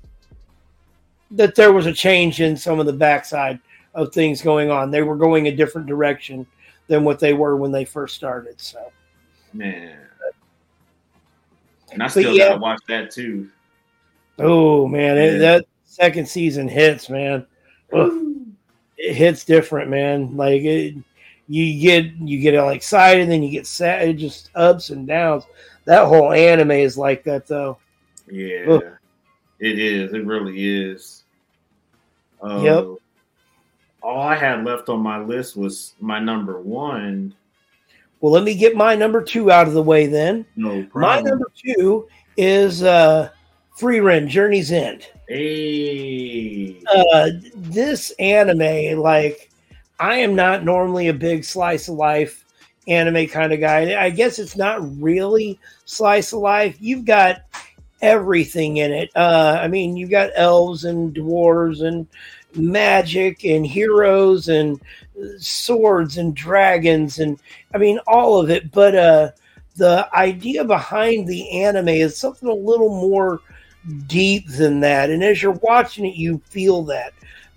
that there was a change in some of the backside of things going on. They were going a different direction than what they were when they first started. So, man. And I still yeah. gotta watch that too. oh man, it, that second season hits, man. It hits different, man. Like it, you get you get all excited, then you get sad. It just ups and downs. That whole anime is like that, though. Yeah, it is. It really is. Uh, Yep. All I had left on my list was my number one. Well, let me get my number two out of the way then. No problem. My number two is uh Frieren Journey's End. Hey. Uh this anime, like I am not normally a big slice of life anime kind of guy. I guess it's not really slice of life. You've got everything in it. Uh I mean you've got elves and dwarves and magic and heroes and swords and dragons and I mean all of it, but uh the idea behind the anime is something a little more deep than that. And as you're watching it, you feel that.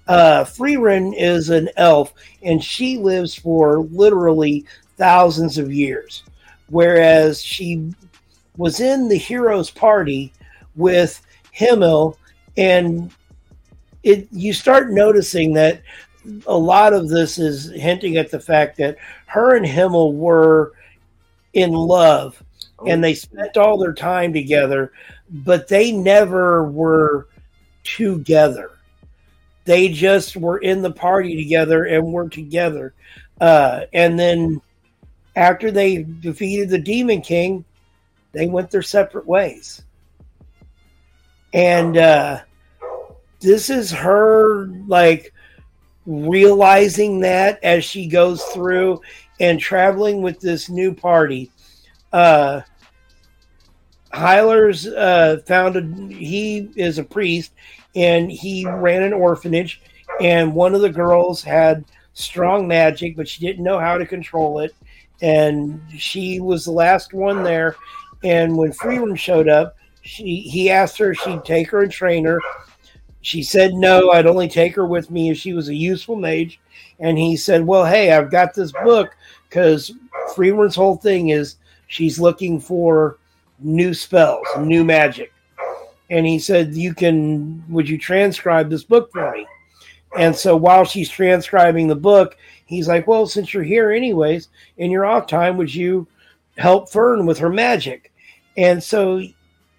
Uh, Frieren is an elf, and she lives for literally thousands of years, whereas she was in the hero's party with Himmel, and it you start noticing that a lot of this is hinting at the fact that her and Himmel were in love and they spent all their time together, but they never were together. They just were in the party together and were together. Uh, and then after they defeated the Demon King, they went their separate ways. And uh, this is her like realizing that as she goes through and traveling with this new party. Uh, Hyler's uh, founded, he is a priest and he ran an orphanage. And one of the girls had strong magic, but she didn't know how to control it. And she was the last one there. And when Frieren showed up, she he asked her if she'd take her and train her. She said no, I'd only take her with me if she was a useful mage. And he said, Well, hey, I've got this book because Frieren's whole thing is she's looking for new spells, new magic. And he said, You can, would you transcribe this book for me? And so while she's transcribing the book, he's like, Well, since you're here anyways, in your off time, would you help Fern with her magic? And so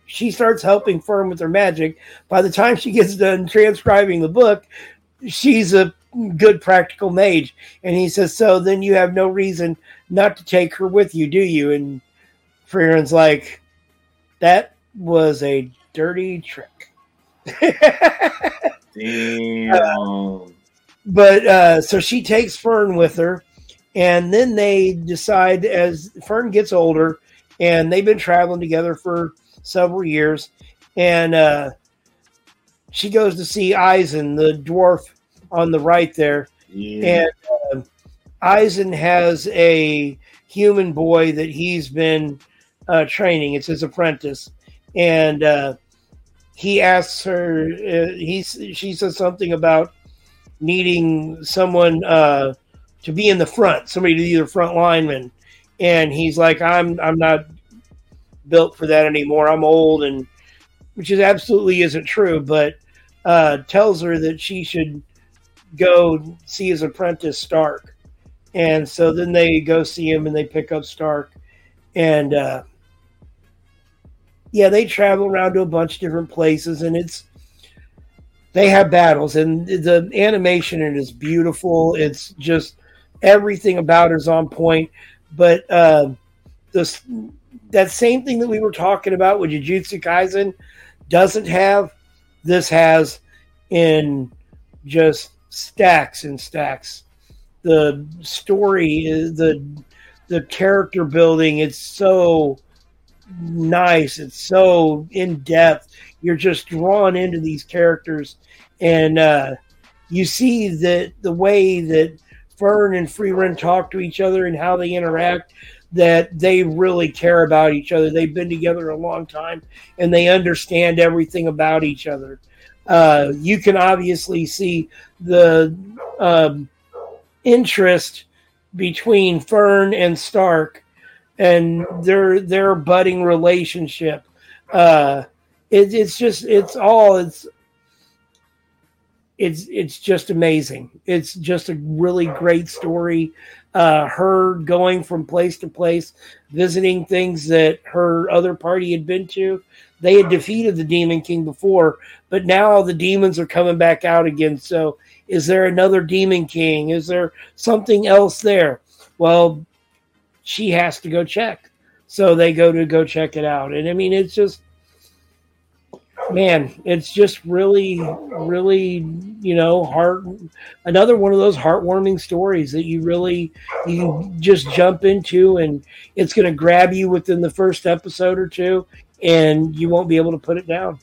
she starts helping Fern with her magic. By the time she gets done transcribing the book, she's a good practical mage. And he says, So then you have no reason not to take her with you, do you? And Frieren's like, That was a dirty trick. Damn. but uh, so she takes Fern with her, and then they decide as Fern gets older, and they've been traveling together for several years, and uh, she goes to see Eisen, the dwarf on the right there, yeah. and uh, Eisen has a human boy that he's been uh, training. It's his apprentice, and uh, he asks her. Uh, he she says something about needing someone uh, to be in the front, somebody to be the front lineman, and he's like, "I'm I'm not built for that anymore. I'm old," and which is absolutely isn't true, but uh, tells her that she should go see his apprentice Stark. And so then they go see him and they pick up Stark. And uh, yeah, they travel around to a bunch of different places and it's they have battles and the animation it is beautiful. It's just everything about it is on point. But uh, this that same thing that we were talking about with Jujutsu Kaisen doesn't have, this has in just stacks and stacks. The story the the character building. It's so nice. It's so in depth. You're just drawn into these characters, and uh, you see that the way that Fern and Frieren talk to each other and how they interact. That they really care about each other. They've been together a long time, and they understand everything about each other. Uh, you can obviously see the um, interest between Fern and Stark and their their budding relationship. Uh, it, it's just it's all it's it's it's just amazing. It's just a really great story. Uh, her going from place to place, visiting things that her other party had been to. They had defeated the Demon King before, but now the demons are coming back out again. So, is there another Demon King? Is there something else there? Well, she has to go check. So they go to go check it out. And I mean, it's just man, it's just really, really, you know, heart. Another one of those heartwarming stories that you really you just jump into, and it's going to grab you within the first episode or two, and you won't be able to put it down.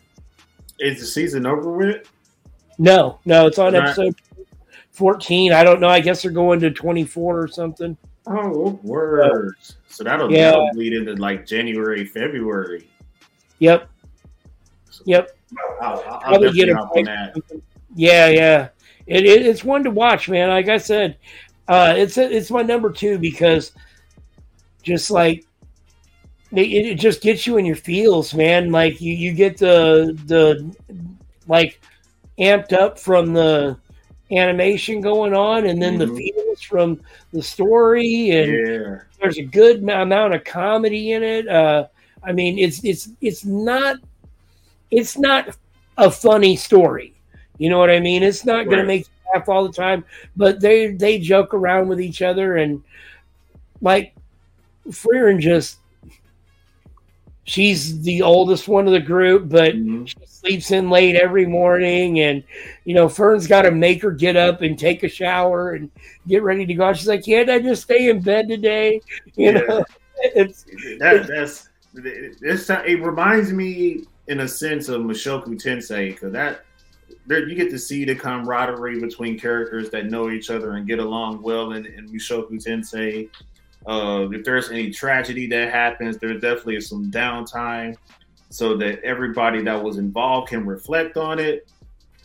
Is the season over with? No, no, it's on episode fourteen. I don't know. I guess they're going to twenty four or something. Oh, words. So that'll, Yeah. that'll lead into like January, February. Yep, yep. I'll, I'll, Probably get a on that. Yeah, yeah. It, it, it's one to watch, man. Like I said, uh, it's it's my number two because just like it, it just gets you in your feels, man. Like you, you get the the like amped up from the animation going on, and then Mhm. the feels from the story, and Yeah. there's a good amount of comedy in it. Uh, I mean, it's it's it's not it's not a funny story. You know what I mean? It's not going Right. to make you laugh all the time, but they they joke around with each other and like Frieren just she's the oldest one of the group, but Mhm. she sleeps in late every morning and you know fern's got to make her get up and take a shower and get ready to go she's like can't i just stay in bed today you Yeah. know it's That, that's it's, it reminds me in a sense of Mushoku Tensei because that there, you get to see the camaraderie between characters that know each other and get along well in, in Mushoku Tensei. Uh, if there's any tragedy that happens, there's definitely some downtime so that everybody that was involved can reflect on it.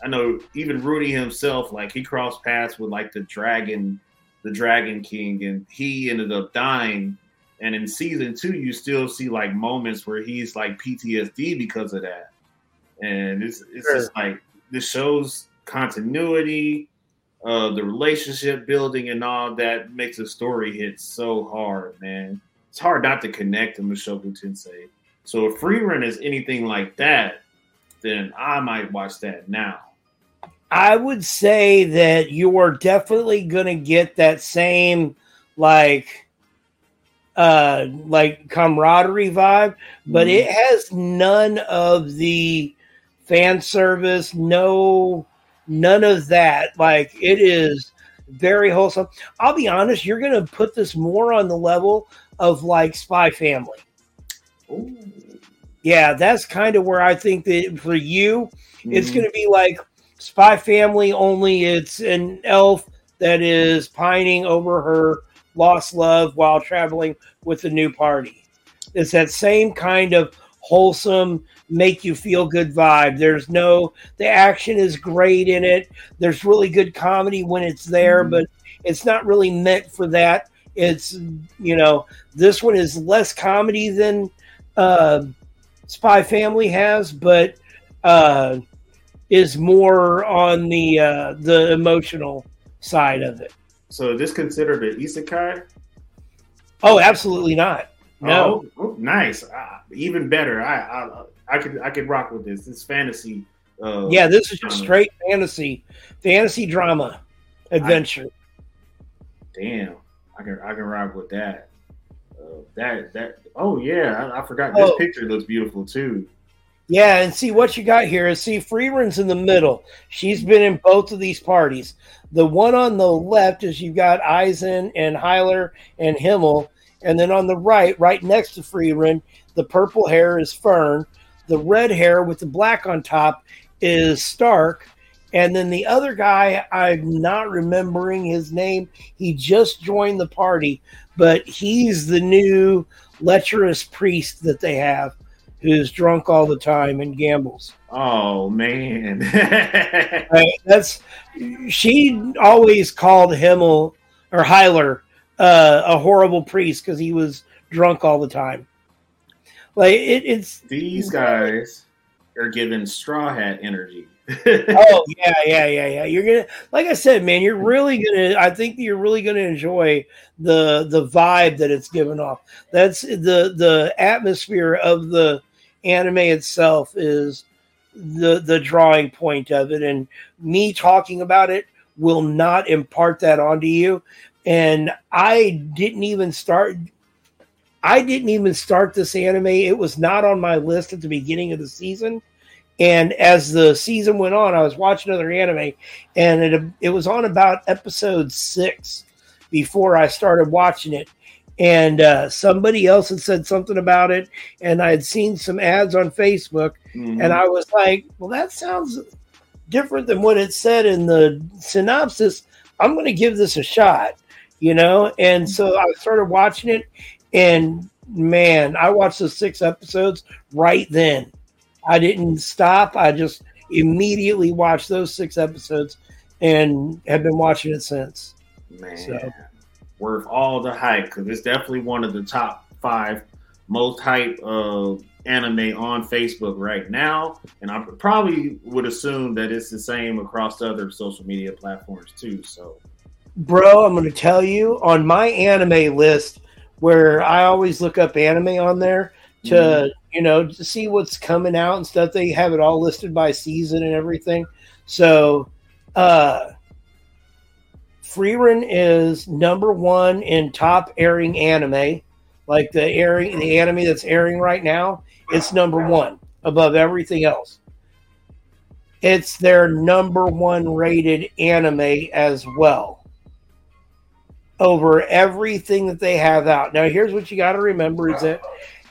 I know even Rudy himself, like he crossed paths with like the dragon, the Dragon King, and he ended up dying. And in season two, you still see like moments where he's like PTSD because of that. And it's it's Sure. just like this shows continuity, uh, the relationship building and all that makes the story hit so hard, man. It's hard not to connect to Mushoku Tensei. So if Frieren is anything like that, then I might watch that now. i would say that you are definitely going to get that same like uh like camaraderie vibe but Mhm. it has none of the fan service no none of that like it is very wholesome i'll be honest you're gonna put this more on the level of like spy family Ooh. yeah that's kind of where i think that for you it's Mhm. gonna be like spy family only it's an elf that is pining over her lost love while traveling with the new party it's that same kind of wholesome make you feel good vibe there's no the action is great in it there's really good comedy when it's there Mhm. but it's not really meant for that it's you know this one is less comedy than uh, spy family has but uh, is more on the uh, the emotional side of it. So is this considered an isekai? Oh, absolutely not. No, Oh, oh, nice. Ah, even better. I, I I could I could rock with this. This fantasy. Uh, yeah, this is just straight fantasy, fantasy drama, adventure. Damn, I can I can rock with that. Uh, that that. Oh yeah, I, I forgot. This Oh. picture looks beautiful too. Yeah, and see what you got here is see Frieren's in the middle. She's been in both of these parties. The one on the left is you've got Eisen and Heiler and Himmel, and then on the right, right next to Freerun, the purple hair is Fern. The red hair with the black on top is Stark. And then the other guy, I'm not remembering his name. He just joined the party, but he's the new lecherous priest that they have who's drunk all the time and gambles. Oh man. Right? That's she always called Himmel or Heiler uh, a horrible priest because he was drunk all the time. Like it, it's These guys are giving straw hat energy. oh yeah, yeah, yeah, yeah. You're gonna, like I said, man. You're really gonna. I think you're really gonna enjoy the the vibe that it's given off. That's the the atmosphere of the anime itself is the the drawing point of it, and me talking about it will not impart that onto you. And I didn't even start. I didn't even start this anime. It was not on my list at the beginning of the season and as the season went on, I was watching other anime, and it it was on about episode six before I started watching it. And uh, somebody else had said something about it, and I had seen some ads on Facebook, mm-hmm. and I was like, "Well, that sounds different than what it said in the synopsis. I'm going to give this a shot." You know, and so I started watching it, and man, I watched the six episodes right then I didn't stop. I just immediately watched those six episodes and have been watching it since. Man, so. Worth all the hype because it's definitely one of the top five most hype uh, anime on Facebook right now, and I probably would assume that it's the same across the other social media platforms too. So, bro, I'm going to tell you on my anime list where I always look up anime on there to mm you know, to see what's coming out and stuff. They have it all listed by season and everything. So, uh, Frieren is number one in top airing anime, like the airing the anime that's airing right now. It's number one above everything else. It's their number one rated anime as well over everything that they have out. Now, here's what you got to remember: is that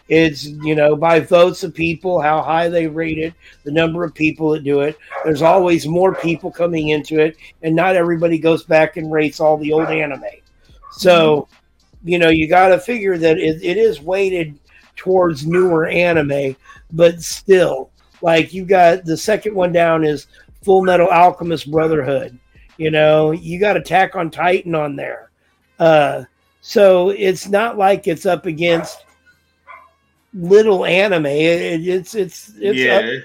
it's, you know, by votes of people, how high they rate it, the number of people that do it. There's always more people coming into it, and not everybody goes back and rates all the old anime. So, you know, you got to figure that it, it is weighted towards newer anime, but still, like you got the second one down is Full Metal Alchemist Brotherhood. You know, you got Attack on Titan on there. Uh, so it's not like it's up against little anime. It, it's it's it's yeah, up.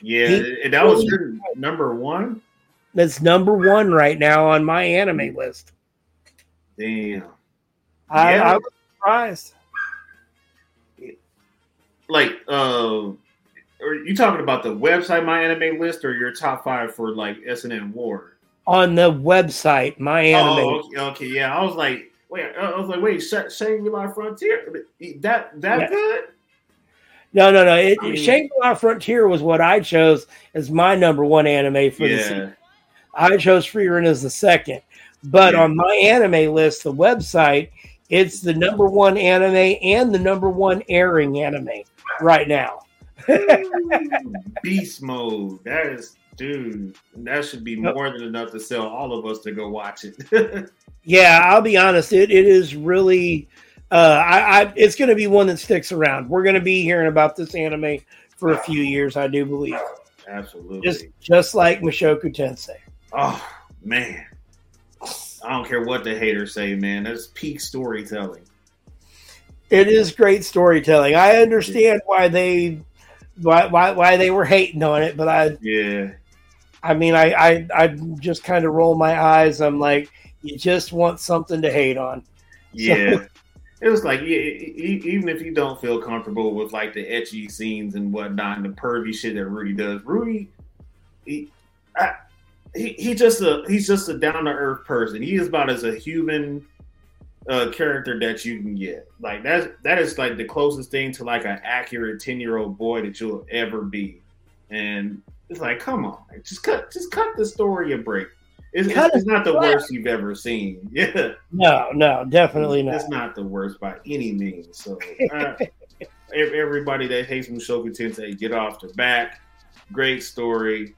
yeah. He, that was your number one. That's number one right now on my anime list. Damn, I, yeah. I was surprised. Like, uh, are you talking about the website my anime list or your top five for like SNN War? On the website, my anime. Oh, okay, okay, yeah. I was like, Wait, I was like, wait, Shangri-La Frontier, that that yeah. good? No, no, no. It, I mean, Shangri-La Frontier was what I chose as my number one anime for yeah. the season. I chose Frieren as the second, but yeah. on my anime list, the website, it's the number one anime and the number one airing anime right now. Beast mode. That is, dude. That should be more than enough to sell all of us to go watch it. Yeah, I'll be honest. It it is really. Uh, I, I it's going to be one that sticks around. We're going to be hearing about this anime for a few years, I do believe. Absolutely. Just just like Mushoku Tensei. Oh man, I don't care what the haters say, man. That's peak storytelling. It is great storytelling. I understand why they why why, why they were hating on it, but I yeah. I mean, I I, I just kind of roll my eyes. I'm like, you just want something to hate on. Yeah. So, it was like, yeah, even if you don't feel comfortable with like the ecchi scenes and whatnot, and the pervy shit that Rudy does, Rudy, he, I, he, he just a he's just a down to earth person. He is about as a human uh, character that you can get. Like that that is like the closest thing to like an accurate ten year old boy that you'll ever be. And it's like, come on, just cut just cut the story a break. It's, it's, it's not the worst you've ever seen. Yeah. No, no, definitely not. It's not the worst by any means. So, uh, everybody that hates Mushoku Tensei, get off the back. Great story.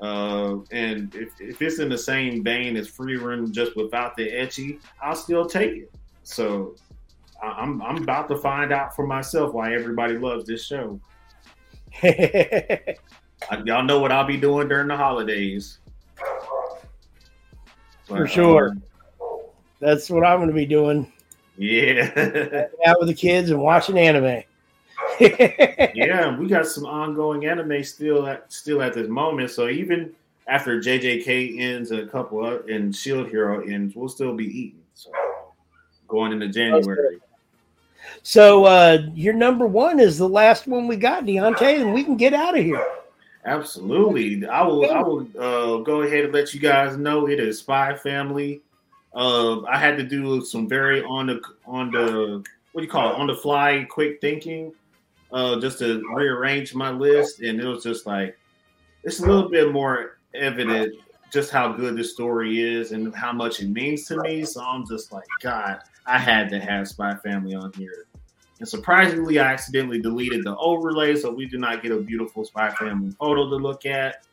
Uh, and if, if it's in the same vein as Frieren, just without the ecchi, I'll still take it. So, I'm I'm about to find out for myself why everybody loves this show. Y'all know what I'll be doing during the holidays. For sure. Um, That's what I'm going to be doing. Yeah. out with the kids and watching anime. yeah, we got some ongoing anime still at still at this moment. So even after JJK ends and a couple of, and Shield Hero ends, we'll still be eating. So going into January. So uh your number one is the last one we got, Deontay, and we can get out of here. Absolutely. I will I will uh, go ahead and let you guys know it is Spy Family. Uh, I had to do some very on the on the what do you call it on the fly quick thinking uh, just to rearrange my list and it was just like it's a little bit more evident just how good this story is and how much it means to me. So I'm just like, God, I had to have Spy Family on here. And surprisingly, I accidentally deleted the overlay, so we do not get a beautiful Spy Family photo to look at.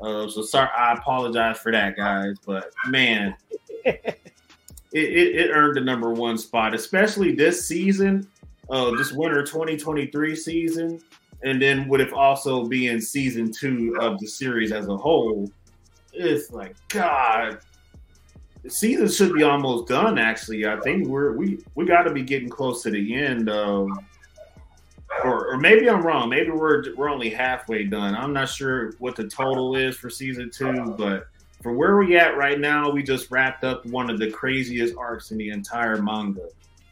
Uh, so sorry, I apologize for that, guys. But man, it, it, it, earned the number one spot, especially this season, uh, this winter 2023 season, and then would have also being season two of the series as a whole. It's like God, season should be almost done. Actually, I think we're we we got to be getting close to the end. Of, or, or maybe I'm wrong. Maybe we're we're only halfway done. I'm not sure what the total is for season two, but for where we at right now, we just wrapped up one of the craziest arcs in the entire manga,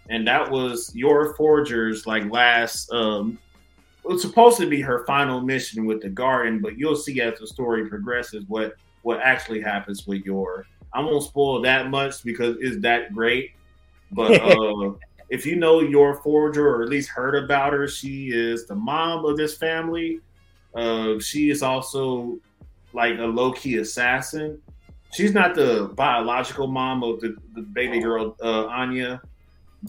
and that was Yor Forger's like last. Um, it was supposed to be her final mission with the garden, but you'll see as the story progresses what what actually happens with Yor. I won't spoil that much because it's that great. But uh, if you know Yor Forger or at least heard about her, she is the mom of this family. Uh, she is also like a low key assassin. She's not the biological mom of the, the baby girl uh, Anya,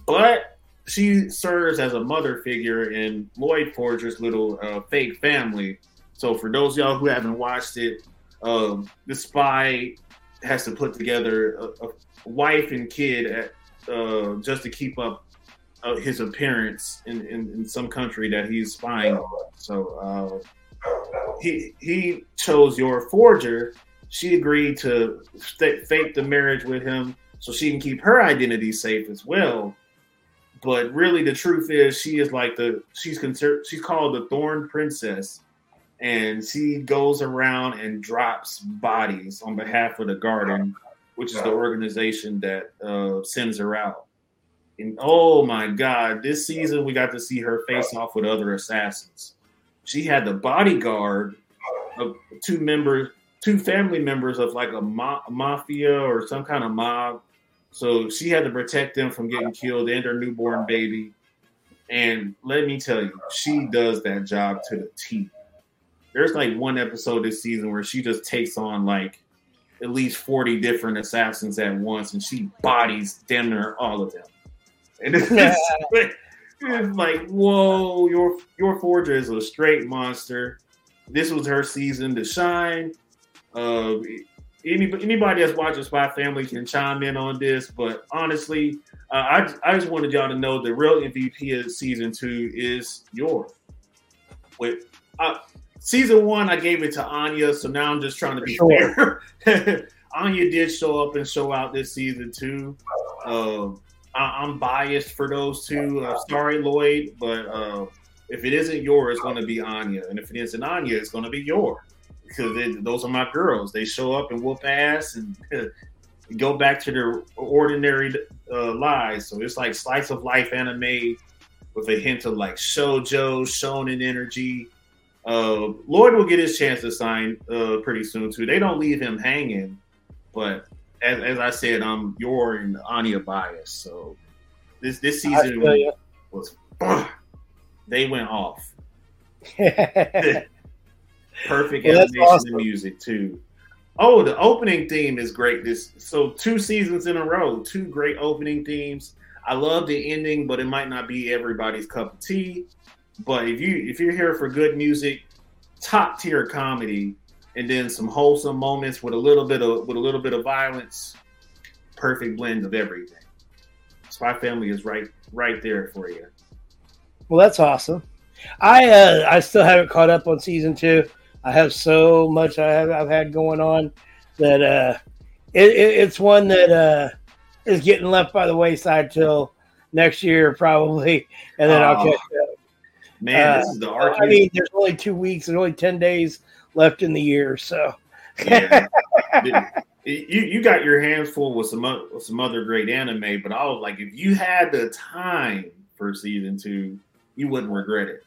but she serves as a mother figure in Lloyd Forger's little uh, fake family. So for those y'all who haven't watched it, um, the spy has to put together a, a wife and kid at, uh, just to keep up uh, his appearance in, in, in, some country that he's spying on. So uh, he he chose Yor Forger. She agreed to st- fake the marriage with him so she can keep her identity safe as well. But really, the truth is, she is like the she's considered she's called the Thorn Princess and she goes around and drops bodies on behalf of the Garden, which is the organization that uh, sends her out. And oh my God, this season we got to see her face off with other assassins. She had the bodyguard of two members, two family members of like a ma- mafia or some kind of mob. So she had to protect them from getting killed and her newborn baby. And let me tell you, she does that job to the T there's like one episode this season where she just takes on like at least 40 different assassins at once and she bodies damn near all of them. And it's, it's like, whoa, your Yor Forger is a straight monster. This was her season to shine. Uh, any, anybody that's watching Spy Family can chime in on this, but honestly, uh, I, I just wanted y'all to know the real MVP of season two is yours. With uh, season one, I gave it to Anya, so now I'm just trying to be sure. fair. Anya did show up and show out this season too. Uh, I, am biased for those two. Uh, sorry, Lloyd, but uh, if it isn't yours, it's going to be Anya, and if it isn't Anya, it's going to be yours because it, those are my girls. They show up and whoop ass and go back to their ordinary uh, lives. So it's like slice of life anime with a hint of like shojo, shonen energy uh, Lloyd will get his chance to sign uh, pretty soon too. They don't leave him hanging, but as, as I said, I'm Yor and Anya bias. So this this season was they went off. Perfect well, animation awesome. and music too. Oh, the opening theme is great. This so two seasons in a row, two great opening themes. I love the ending, but it might not be everybody's cup of tea. But if you if you're here for good music, top tier comedy, and then some wholesome moments with a little bit of with a little bit of violence, perfect blend of everything. Spy Family is right right there for you. Well, that's awesome. I uh, I still haven't caught up on season two. I have so much I have I've had going on that uh, it, it, it's one that uh, is getting left by the wayside till next year probably, and then oh. I'll catch up. Man, Uh, this is the I mean, there's only two weeks and only ten days left in the year, so yeah. you you got your hands full with some o- with some other great anime, but I was like, if you had the time for season two, you wouldn't regret it.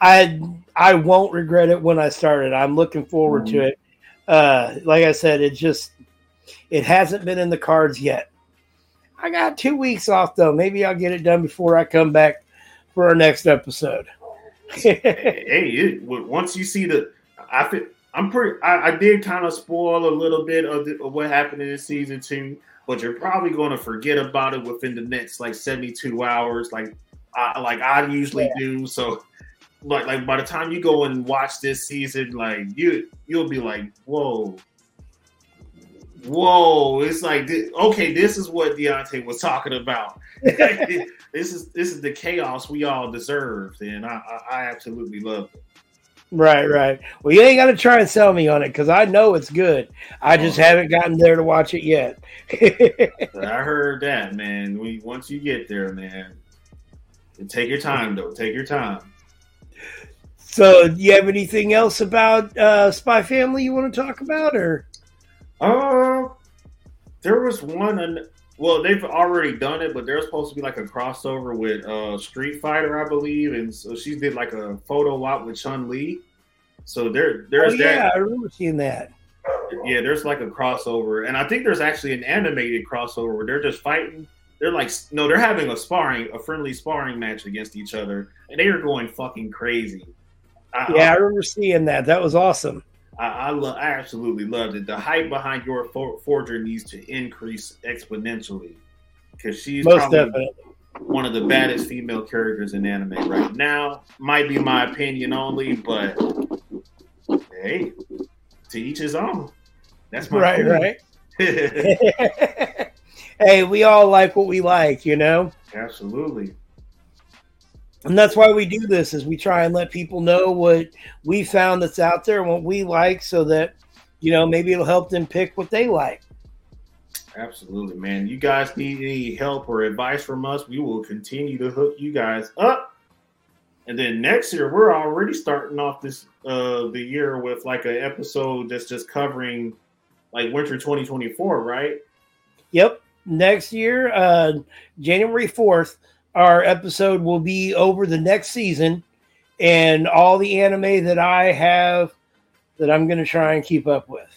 I I won't regret it when I started. I'm looking forward to Mhm. it. Uh, like I said, it just it hasn't been in the cards yet. I got two weeks off though. Maybe I'll get it done before I come back for our next episode. hey, it, once you see the, I feel I'm pretty. I, I did kind of spoil a little bit of, the, of what happened in this season two, but you're probably going to forget about it within the next like 72 hours, like I, like I usually do. So, like like by the time you go and watch this season, like you you'll be like, whoa. Whoa! It's like okay, this is what Deontay was talking about. this is this is the chaos we all deserved, and I I, I absolutely love it. right, right. Well, you ain't got to try and sell me on it because I know it's good. I just Oh. haven't gotten there to watch it yet. I heard that, man. We once you get there, man, take your time though. Take your time. so, do you have anything else about uh, Spy Family you want to talk about, or? Uh, there was one, and well, they've already done it, but there's supposed to be like a crossover with uh Street Fighter, I believe, and so she did like a photo op with Chun Li. So there, Oh, there's yeah, that. I remember seeing that. Yeah, there's like a crossover, and I think there's actually an animated crossover where they're just fighting. They're like, no, they're having a sparring, a friendly sparring match against each other, and they are going fucking crazy. I, Yeah, I remember seeing that. That was awesome. I, I, lo- I absolutely loved it. The hype behind Yor for- forger needs to increase exponentially because she's Most probably definitely. one of the baddest female characters in anime right now. Might be my opinion only, but hey, to each his own. That's my Right, opinion. right. hey, we all like what we like, you know? Absolutely. And that's why we do this is we try and let people know what we found that's out there and what we like so that, you know, maybe it'll help them pick what they like. Absolutely, man. You guys need any help or advice from us? We will continue to hook you guys up. And then next year, we're already starting off this uh the year with like an episode that's just covering like winter 2024, right? Yep. Next year, uh January 4th, our episode will be over the next season and all the anime that I have that I'm going to try and keep up with.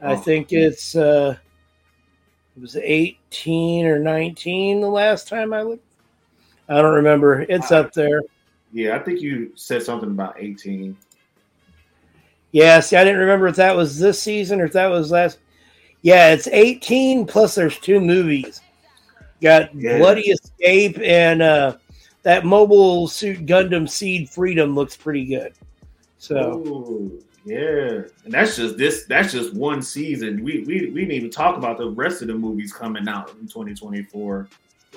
I Oh. think it's uh it was 18 or 19 the last time I looked. I don't remember. It's up there. Yeah, I think you said something about 18. Yeah, see, I didn't remember if that was this season or if that was last. Yeah, it's 18 plus there's two movies. Got Yeah. Bloody Escape and uh that mobile suit Gundam Seed Freedom looks pretty good. So Ooh, yeah, and that's just this. That's just one season. We we we didn't even talk about the rest of the movies coming out in 2024.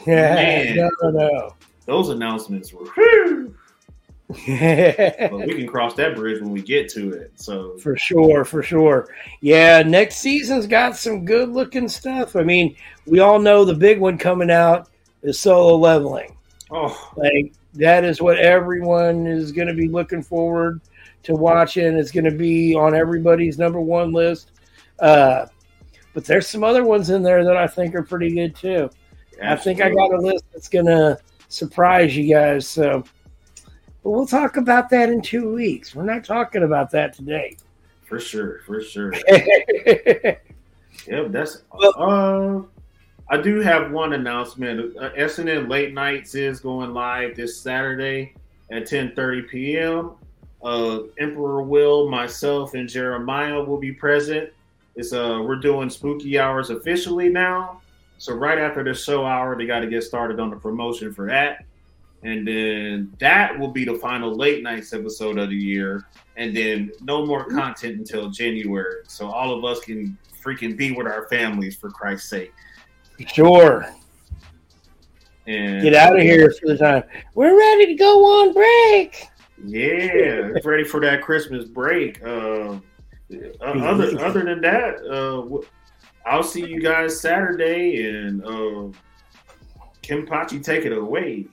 yeah, Man. no, no. Those announcements were. whew. But we can cross that bridge when we get to it. So For sure, for sure. Yeah, next season's got some good looking stuff. I mean, we all know the big one coming out is solo leveling. oh Like that is what everyone is going to be looking forward to watching. It's going to be on everybody's number one list. Uh, but there's some other ones in there that I think are pretty good too. I think I got a list that's going to surprise you guys. So, but we'll talk about that in two weeks. We're not talking about that today. for sure, for sure. Yep, that's. Well- uh, I do have one announcement. Uh, SNN Late Nights is going live this Saturday at 10:30 p.m. Uh, Emperor Will, myself, and Jeremiah will be present. It's uh, we're doing spooky hours officially now. So right after the show hour, they got to get started on the promotion for that, and then that will be the final late nights episode of the year. And then no more content until January, so all of us can freaking be with our families for Christ's sake. sure. And Get out of here for the time. We're ready to go on break. Yeah, ready for that Christmas break. Uh, other other than that, uh, I'll see you guys Saturday, and uh, Kenpachi take it away.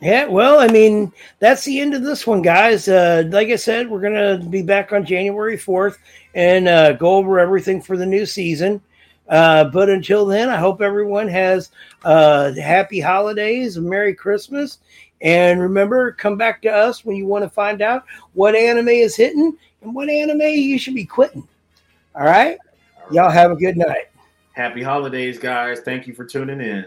Yeah, well, I mean, that's the end of this one, guys. Uh, like I said, we're going to be back on January 4th and uh, go over everything for the new season. Uh, but until then, I hope everyone has uh, happy holidays, Merry Christmas. And remember, come back to us when you want to find out what anime is hitting and what anime you should be quitting. All right? Y'all have a good night. Happy holidays, guys. Thank you for tuning in.